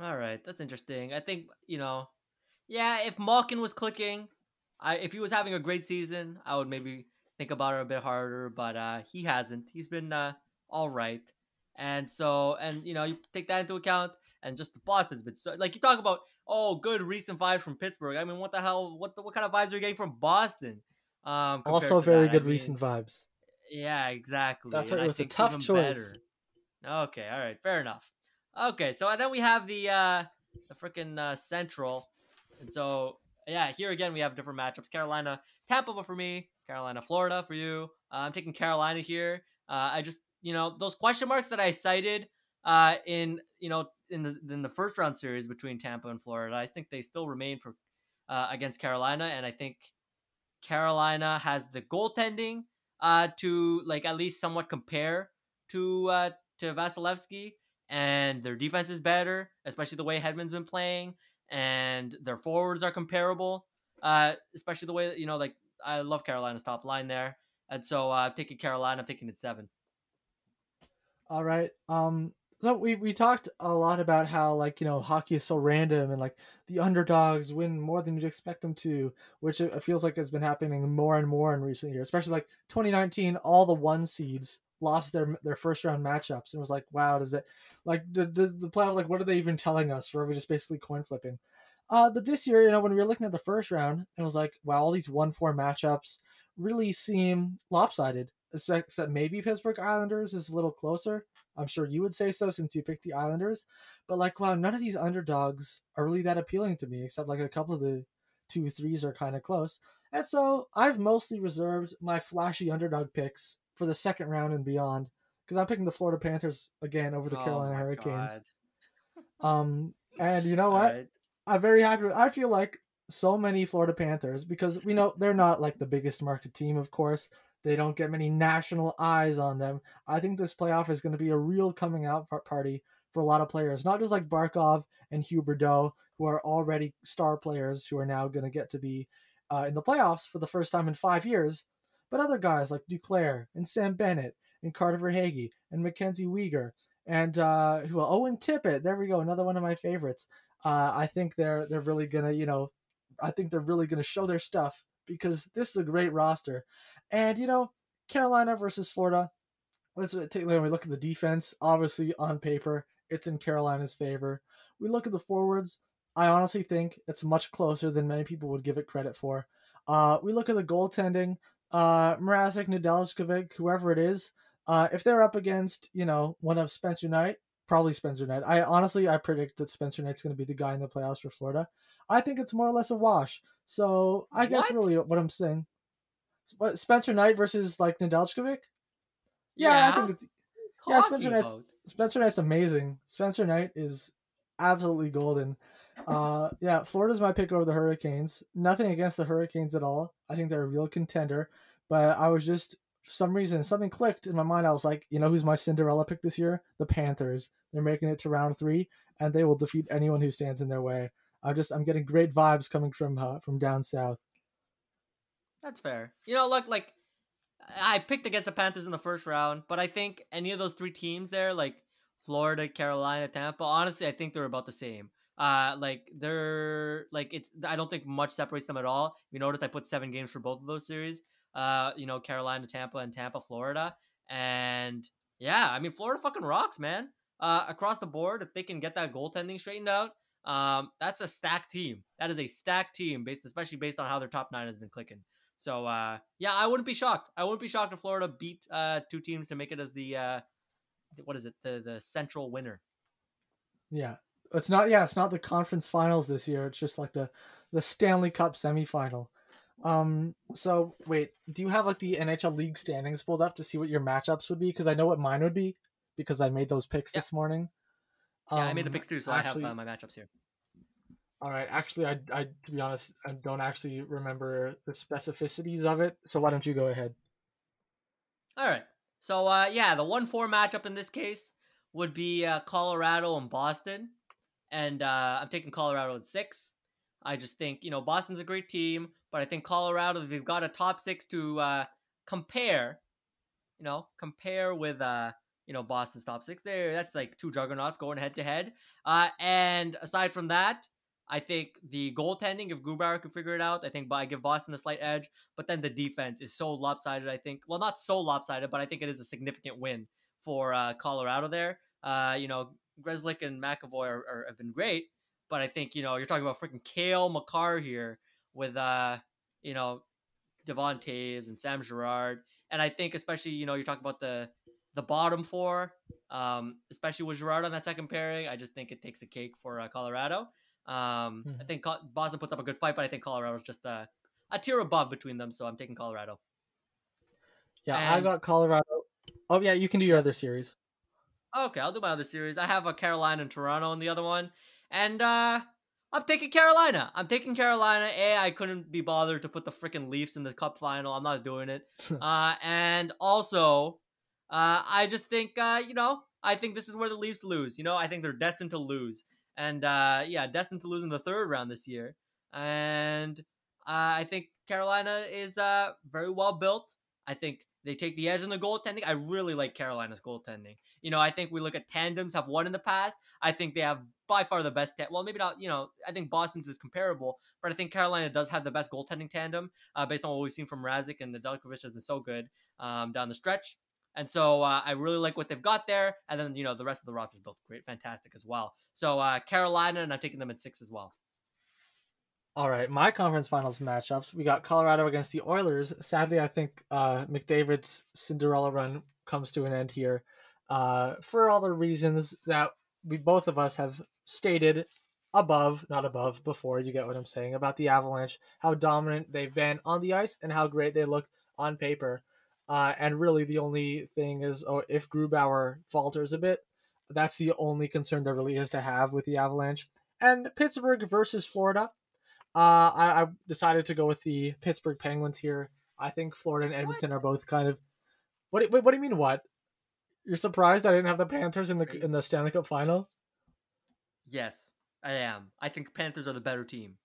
All right, that's interesting. I think you know, yeah. If Malkin was clicking, I if he was having a great season, I would maybe think about it a bit harder. But uh, he hasn't. He's been uh, all right, and so and you know you take that into account, and just the Boston's been so like you talk about oh good recent vibes from Pittsburgh. I mean, what the hell? What the, what kind of vibes are you getting from Boston? Um, Also, very that? I good mean, recent vibes. Yeah, exactly. That's and why it I was a tough choice. better. Okay, all right, fair enough. Okay, so then we have the uh the freaking uh, Central, and so yeah, here again we have different matchups. Carolina, Tampa for me. Carolina, Florida for you. Uh, I'm taking Carolina here. Uh, I just you know those question marks that I cited uh in you know in the in the first round series between Tampa and Florida. I think they still remain for uh, against Carolina, and I think Carolina has the goaltending uh, to like at least somewhat compare to uh, to Vasilevskiy, and their defense is better, especially the way Hedman's been playing, and their forwards are comparable, especially the way that you know like I love Carolina's top line there, and so uh, I'm taking Carolina. I'm taking it seven. All right. Um. So we we talked a lot about how like you know hockey is so random and like the underdogs win more than you'd expect them to, which it feels like has been happening more and more in recent years. Especially like 2019, all the one seeds lost their their first round matchups and it was like, wow, does it like does the playoff like what are they even telling us? Or are we just basically coin flipping? Uh, but this year, you know, when we were looking at the first round, it was like, wow, all these one four matchups really seem lopsided. Except maybe Pittsburgh Islanders is a little closer. I'm sure you would say so since you picked the Islanders. But like, wow, none of these underdogs are really that appealing to me, except like a couple of the two threes are kind of close. And so I've mostly reserved my flashy underdog picks for the second round and beyond because I'm picking the Florida Panthers again over the Oh Carolina Hurricanes. God. Um, and you know what? right. I'm very happy. With, I feel like so many Florida Panthers because we know they're not like the biggest market team, of course. They don't get many national eyes on them. I think this playoff is going to be a real coming out party for a lot of players, not just like Barkov and Huberdeau, who are already star players who are now going to get to be uh, in the playoffs for the first time in five years, but other guys like Duclair and Sam Bennett and Carter Verhaeghe and Mackenzie Weegar and uh, who Owen Tippett. There we go, another one of my favorites. Uh, I think they're they're really gonna, you know, I think they're really gonna show their stuff because this is a great roster. And you know, Carolina versus Florida. Let's take when we look at the defense. Obviously, on paper, it's in Carolina's favor. We look at the forwards. I honestly think it's much closer than many people would give it credit for. Uh, we look at the goaltending. Uh, Mrazek, Nedeljkovic, whoever it is, uh, if they're up against, you know, one of Spencer Knight, probably Spencer Knight. I honestly, I predict that Spencer Knight's going to be the guy in the playoffs for Florida. I think it's more or less a wash. So I guess really what I'm saying, what Spencer Knight versus like Nedeljkovic. Yeah, I think it's yeah, Spencer Knight's- vote. Spencer Knight's amazing. Spencer Knight is absolutely golden. Uh, yeah, Florida's my pick over the Hurricanes. Nothing against the Hurricanes at all. I think they're a real contender. But I was just some reason something clicked in my mind. I was like, you know, who's my Cinderella pick this year? The Panthers. They're making it to round three, and they will defeat anyone who stands in their way. I'm just I'm getting great vibes coming from uh, from down south. That's fair. You know, look, like I picked against the Panthers in the first round, but I think any of those three teams there, like Florida, Carolina, Tampa, honestly, I think they're about the same. Uh, like they're like it's. I don't think much separates them at all. You notice I put seven games for both of those series. Uh, you know, Carolina, Tampa, and Tampa, Florida, and yeah, I mean, Florida fucking rocks, man. Uh, across the board, if they can get that goaltending straightened out, um, that's a stacked team. That is a stacked team, based especially based on how their top nine has been clicking. So uh, yeah, I wouldn't be shocked. I wouldn't be shocked if Florida beat uh, two teams to make it as the uh, what is it the the central winner. Yeah, it's not. Yeah, it's not the conference finals this year. It's just like the the Stanley Cup semifinal. Um. So wait, do you have like the NHL league standings pulled up to see what your matchups would be? Because I know what mine would be because I made those picks Yeah. this morning. Yeah, I made the Um, picks too, so actually- I have uh, my matchups here. All right. Actually, I, I to be honest, I don't actually remember the specificities of it. So why don't you go ahead? All right. So uh, yeah, the one four matchup in this case would be uh, Colorado and Boston, and uh, I'm taking Colorado at six. I just think you know Boston's a great team, but I think Colorado they've got a top six to uh, compare. You know, compare with uh, you know Boston's top six. There, that's like two juggernauts going head to head. Uh, and aside from that, I think the goaltending, if Grubauer can figure it out, I think I give Boston a slight edge. But then the defense is so lopsided. I think, well, not so lopsided, but I think it is a significant win for uh, Colorado there. Uh, you know, Grzelcyk and McAvoy are, are, have been great, but I think you know you're talking about freaking Cale Makar here with uh, you know, Devon Toews and Sam Girard, and I think especially you know you're talking about the the bottom four, um, especially with Girard on that second pairing. I just think it takes the cake for uh, Colorado. Um, I Mhm. think Boston puts up a good fight, but I think Colorado's just uh, a tier above between them, so I'm taking Colorado. Yeah, I got Colorado. Oh yeah, you can do your other series. Okay, I'll do my other series. I have a Carolina and Toronto in the other one, and uh, I'm taking Carolina. I'm taking Carolina. A, I couldn't be bothered to put the freaking Leafs in the Cup final. I'm not doing it. uh, and also, uh, I just think uh, you know, I think this is where the Leafs lose. You know, I think they're destined to lose, and uh, yeah, destined to lose in the third round this year. And Uh, I think Carolina is uh, very well built. I think they take the edge in the goaltending. I really like Carolina's goaltending. You know, I think we look at tandems have won in the past. I think they have by far the best. Ta- well, maybe not. You know, I think Boston's is comparable, but I think Carolina does have the best goaltending tandem uh, based on what we've seen from Mrazek and the Nedeljkovic has been so good um, down the stretch. And so uh, I really like what they've got there. And then, you know, the rest of the roster is built great, fantastic as well. So uh, Carolina, and I'm taking them at six as well. All right, my conference finals matchups. We got Colorado against the Oilers. Sadly, I think uh, McDavid's Cinderella run comes to an end here uh, for all the reasons that we both of us have stated above, not above, before. You get what I'm saying about the Avalanche, how dominant they've been on the ice, and how great they look on paper. Uh, and really, the only thing is, oh, if Grubauer falters a bit, that's the only concern there really is to have with the Avalanche. And Pittsburgh versus Florida. Uh, I, I decided to go with the Pittsburgh Penguins here. I think Florida and Edmonton What? are both kind of. What? Wait, what do you mean? What? You're surprised I didn't have the Panthers in the in the Stanley Cup final? Yes, I am. I think Panthers are the better team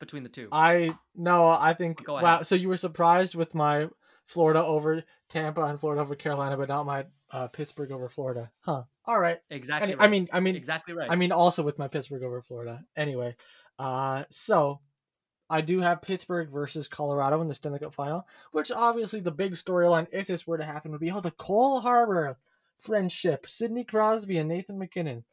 between the two. I no, I think wow. So you were surprised with my Florida over Tampa and Florida over Carolina, but not my uh, Pittsburgh over Florida, huh? All right. exactly. Any- right. I mean, I mean, exactly right. I mean, also with my Pittsburgh over Florida. Anyway, uh, so I do have Pittsburgh versus Colorado in the Stanley Cup final, which obviously the big storyline, if this were to happen, would be oh the Cole Harbor friendship, Sidney Crosby and Nathan MacKinnon.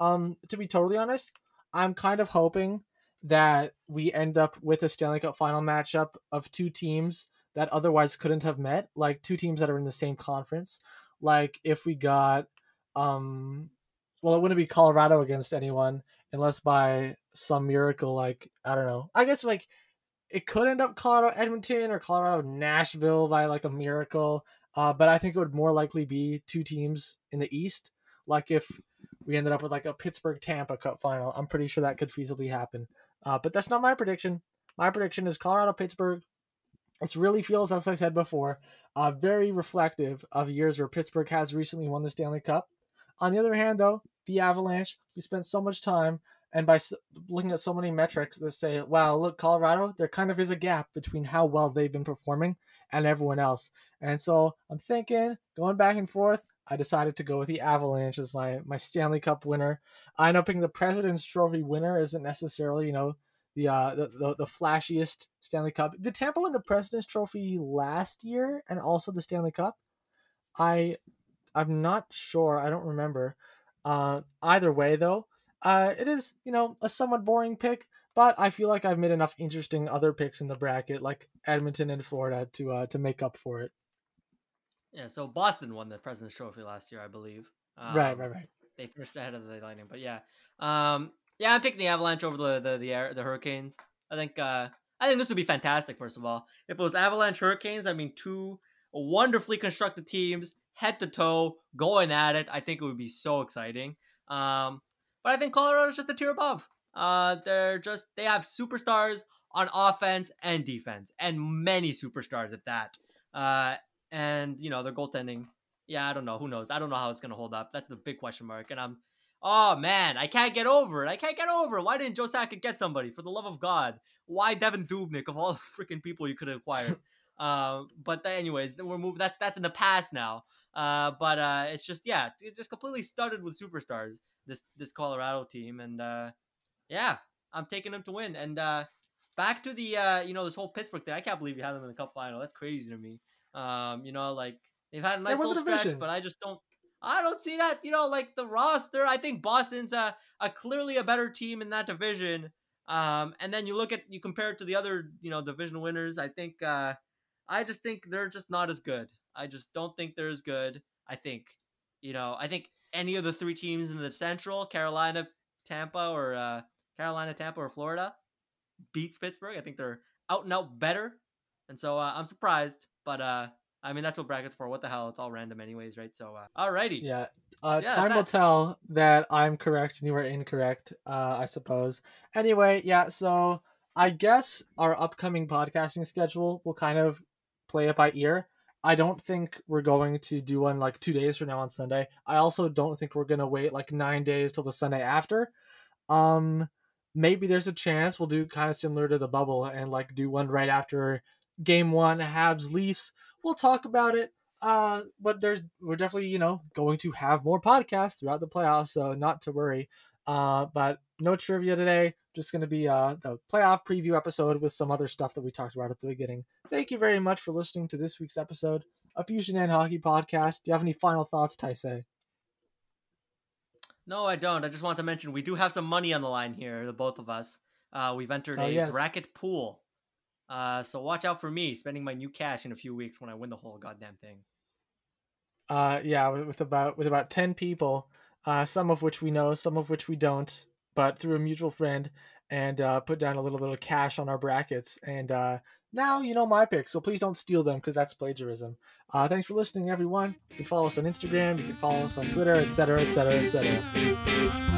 Um, to be totally honest, I'm kind of hoping that we end up with a Stanley Cup final matchup of two teams that otherwise couldn't have met, like two teams that are in the same conference. Like if we got um well, it wouldn't be Colorado against anyone unless by some miracle, like I don't know. I guess like it could end up Colorado Edmonton or Colorado Nashville by like a miracle. Uh, but I think it would more likely be two teams in the East. Like if we ended up with like a Pittsburgh Tampa Cup final, I'm pretty sure that could feasibly happen. Uh, but that's not my prediction. My prediction is Colorado Pittsburgh. This really feels, as I said before, uh, very reflective of years where Pittsburgh has recently won the Stanley Cup. On the other hand, though, the Avalanche, we spent so much time and by looking at so many metrics that say, wow, look, Colorado, there kind of is a gap between how well they've been performing and everyone else. And so I'm thinking, going back and forth, I decided to go with the Avalanche as my, my Stanley Cup winner. I know picking the President's Trophy winner isn't necessarily, you know, the, uh, the, the the flashiest Stanley Cup. Did Tampa win the President's Trophy last year and also the Stanley Cup? I I'm not sure. I don't remember. Uh, either way, though, uh, it is you know a somewhat boring pick, but I feel like I've made enough interesting other picks in the bracket, like Edmonton and Florida, to uh, to make up for it. yeah, so Boston won the President's Trophy last year, I believe. right, Um, right, right. They finished ahead of the Lightning, but yeah, um, yeah, I'm taking the Avalanche over the the the, Air- the Hurricanes. I think uh, I think this would be fantastic. First of all, if it was Avalanche Hurricanes, I mean, two wonderfully constructed teams, head to toe, going at it. I think it would be so exciting. Um, but I think Colorado's just a tier above. Uh, they're just they have superstars on offense and defense, and many superstars at that. Uh, and you know their goaltending. Yeah, I don't know. Who knows? I don't know how it's gonna hold up. That's the big question mark. And I'm, oh man, I can't get over it. I can't get over it. Why didn't Joe Sakic get somebody? For the love of God, why Devan Dubnyk of all the freaking people you could have acquired? uh, but anyways, we're moving. That's that's in the past now. Uh, but uh, it's just yeah, it just completely studded with superstars. This this Colorado team, and uh, yeah, I'm taking them to win. And uh, back to the uh, you know this whole Pittsburgh thing. I can't believe you have them in the Cup final. That's crazy to me. Um, you know, like they've had a nice little stretch, but I just don't. I don't see that. You know, like the roster. I think Boston's a, a clearly a better team in that division. Um, and then you look at you compare it to the other you know division winners. I think uh, I just think they're just not as good. I just don't think they're as good. I think you know I think any of the three teams in the Central, Carolina, Tampa, or uh, Carolina, Tampa, or Florida, beats Pittsburgh. I think they're out and out better, and so uh, I'm surprised. But uh, I mean that's what brackets for. What the hell? It's all random anyways, right? So uh, alrighty. Yeah. Uh, Yeah, time will tell that I'm correct and you are incorrect. Uh, I suppose. Anyway, yeah. So I guess our upcoming podcasting schedule will kind of play it by ear. I don't think we're going to do one like two days from now on Sunday. I also don't think we're gonna wait like nine days till the Sunday after. Um, maybe there's a chance we'll do kind of similar to the bubble and like do one right after game one, Habs Leafs. We'll talk about it. Uh, but there's we're definitely you know going to have more podcasts throughout the playoffs, so not to worry. Uh, but no trivia today. Just going to be uh, the playoff preview episode with some other stuff that we talked about at the beginning. Thank you very much for listening to this week's episode of Fusion and Hockey Podcast. Do you have any final thoughts, Taisei? No, I don't. I just want to mention we do have some money on the line here, the both of us. Uh, we've entered oh, a yes. bracket pool. Uh, so watch out for me spending my new cash in a few weeks when I win the whole goddamn thing. Uh, yeah, with about with about ten people, uh, some of which we know, some of which we don't, but through a mutual friend, and uh, put down a little bit of cash on our brackets. And uh, now you know my picks, so please don't steal them because that's plagiarism. Uh, thanks for listening, everyone. You can follow us on Instagram, you can follow us on Twitter, etc., etc., etc.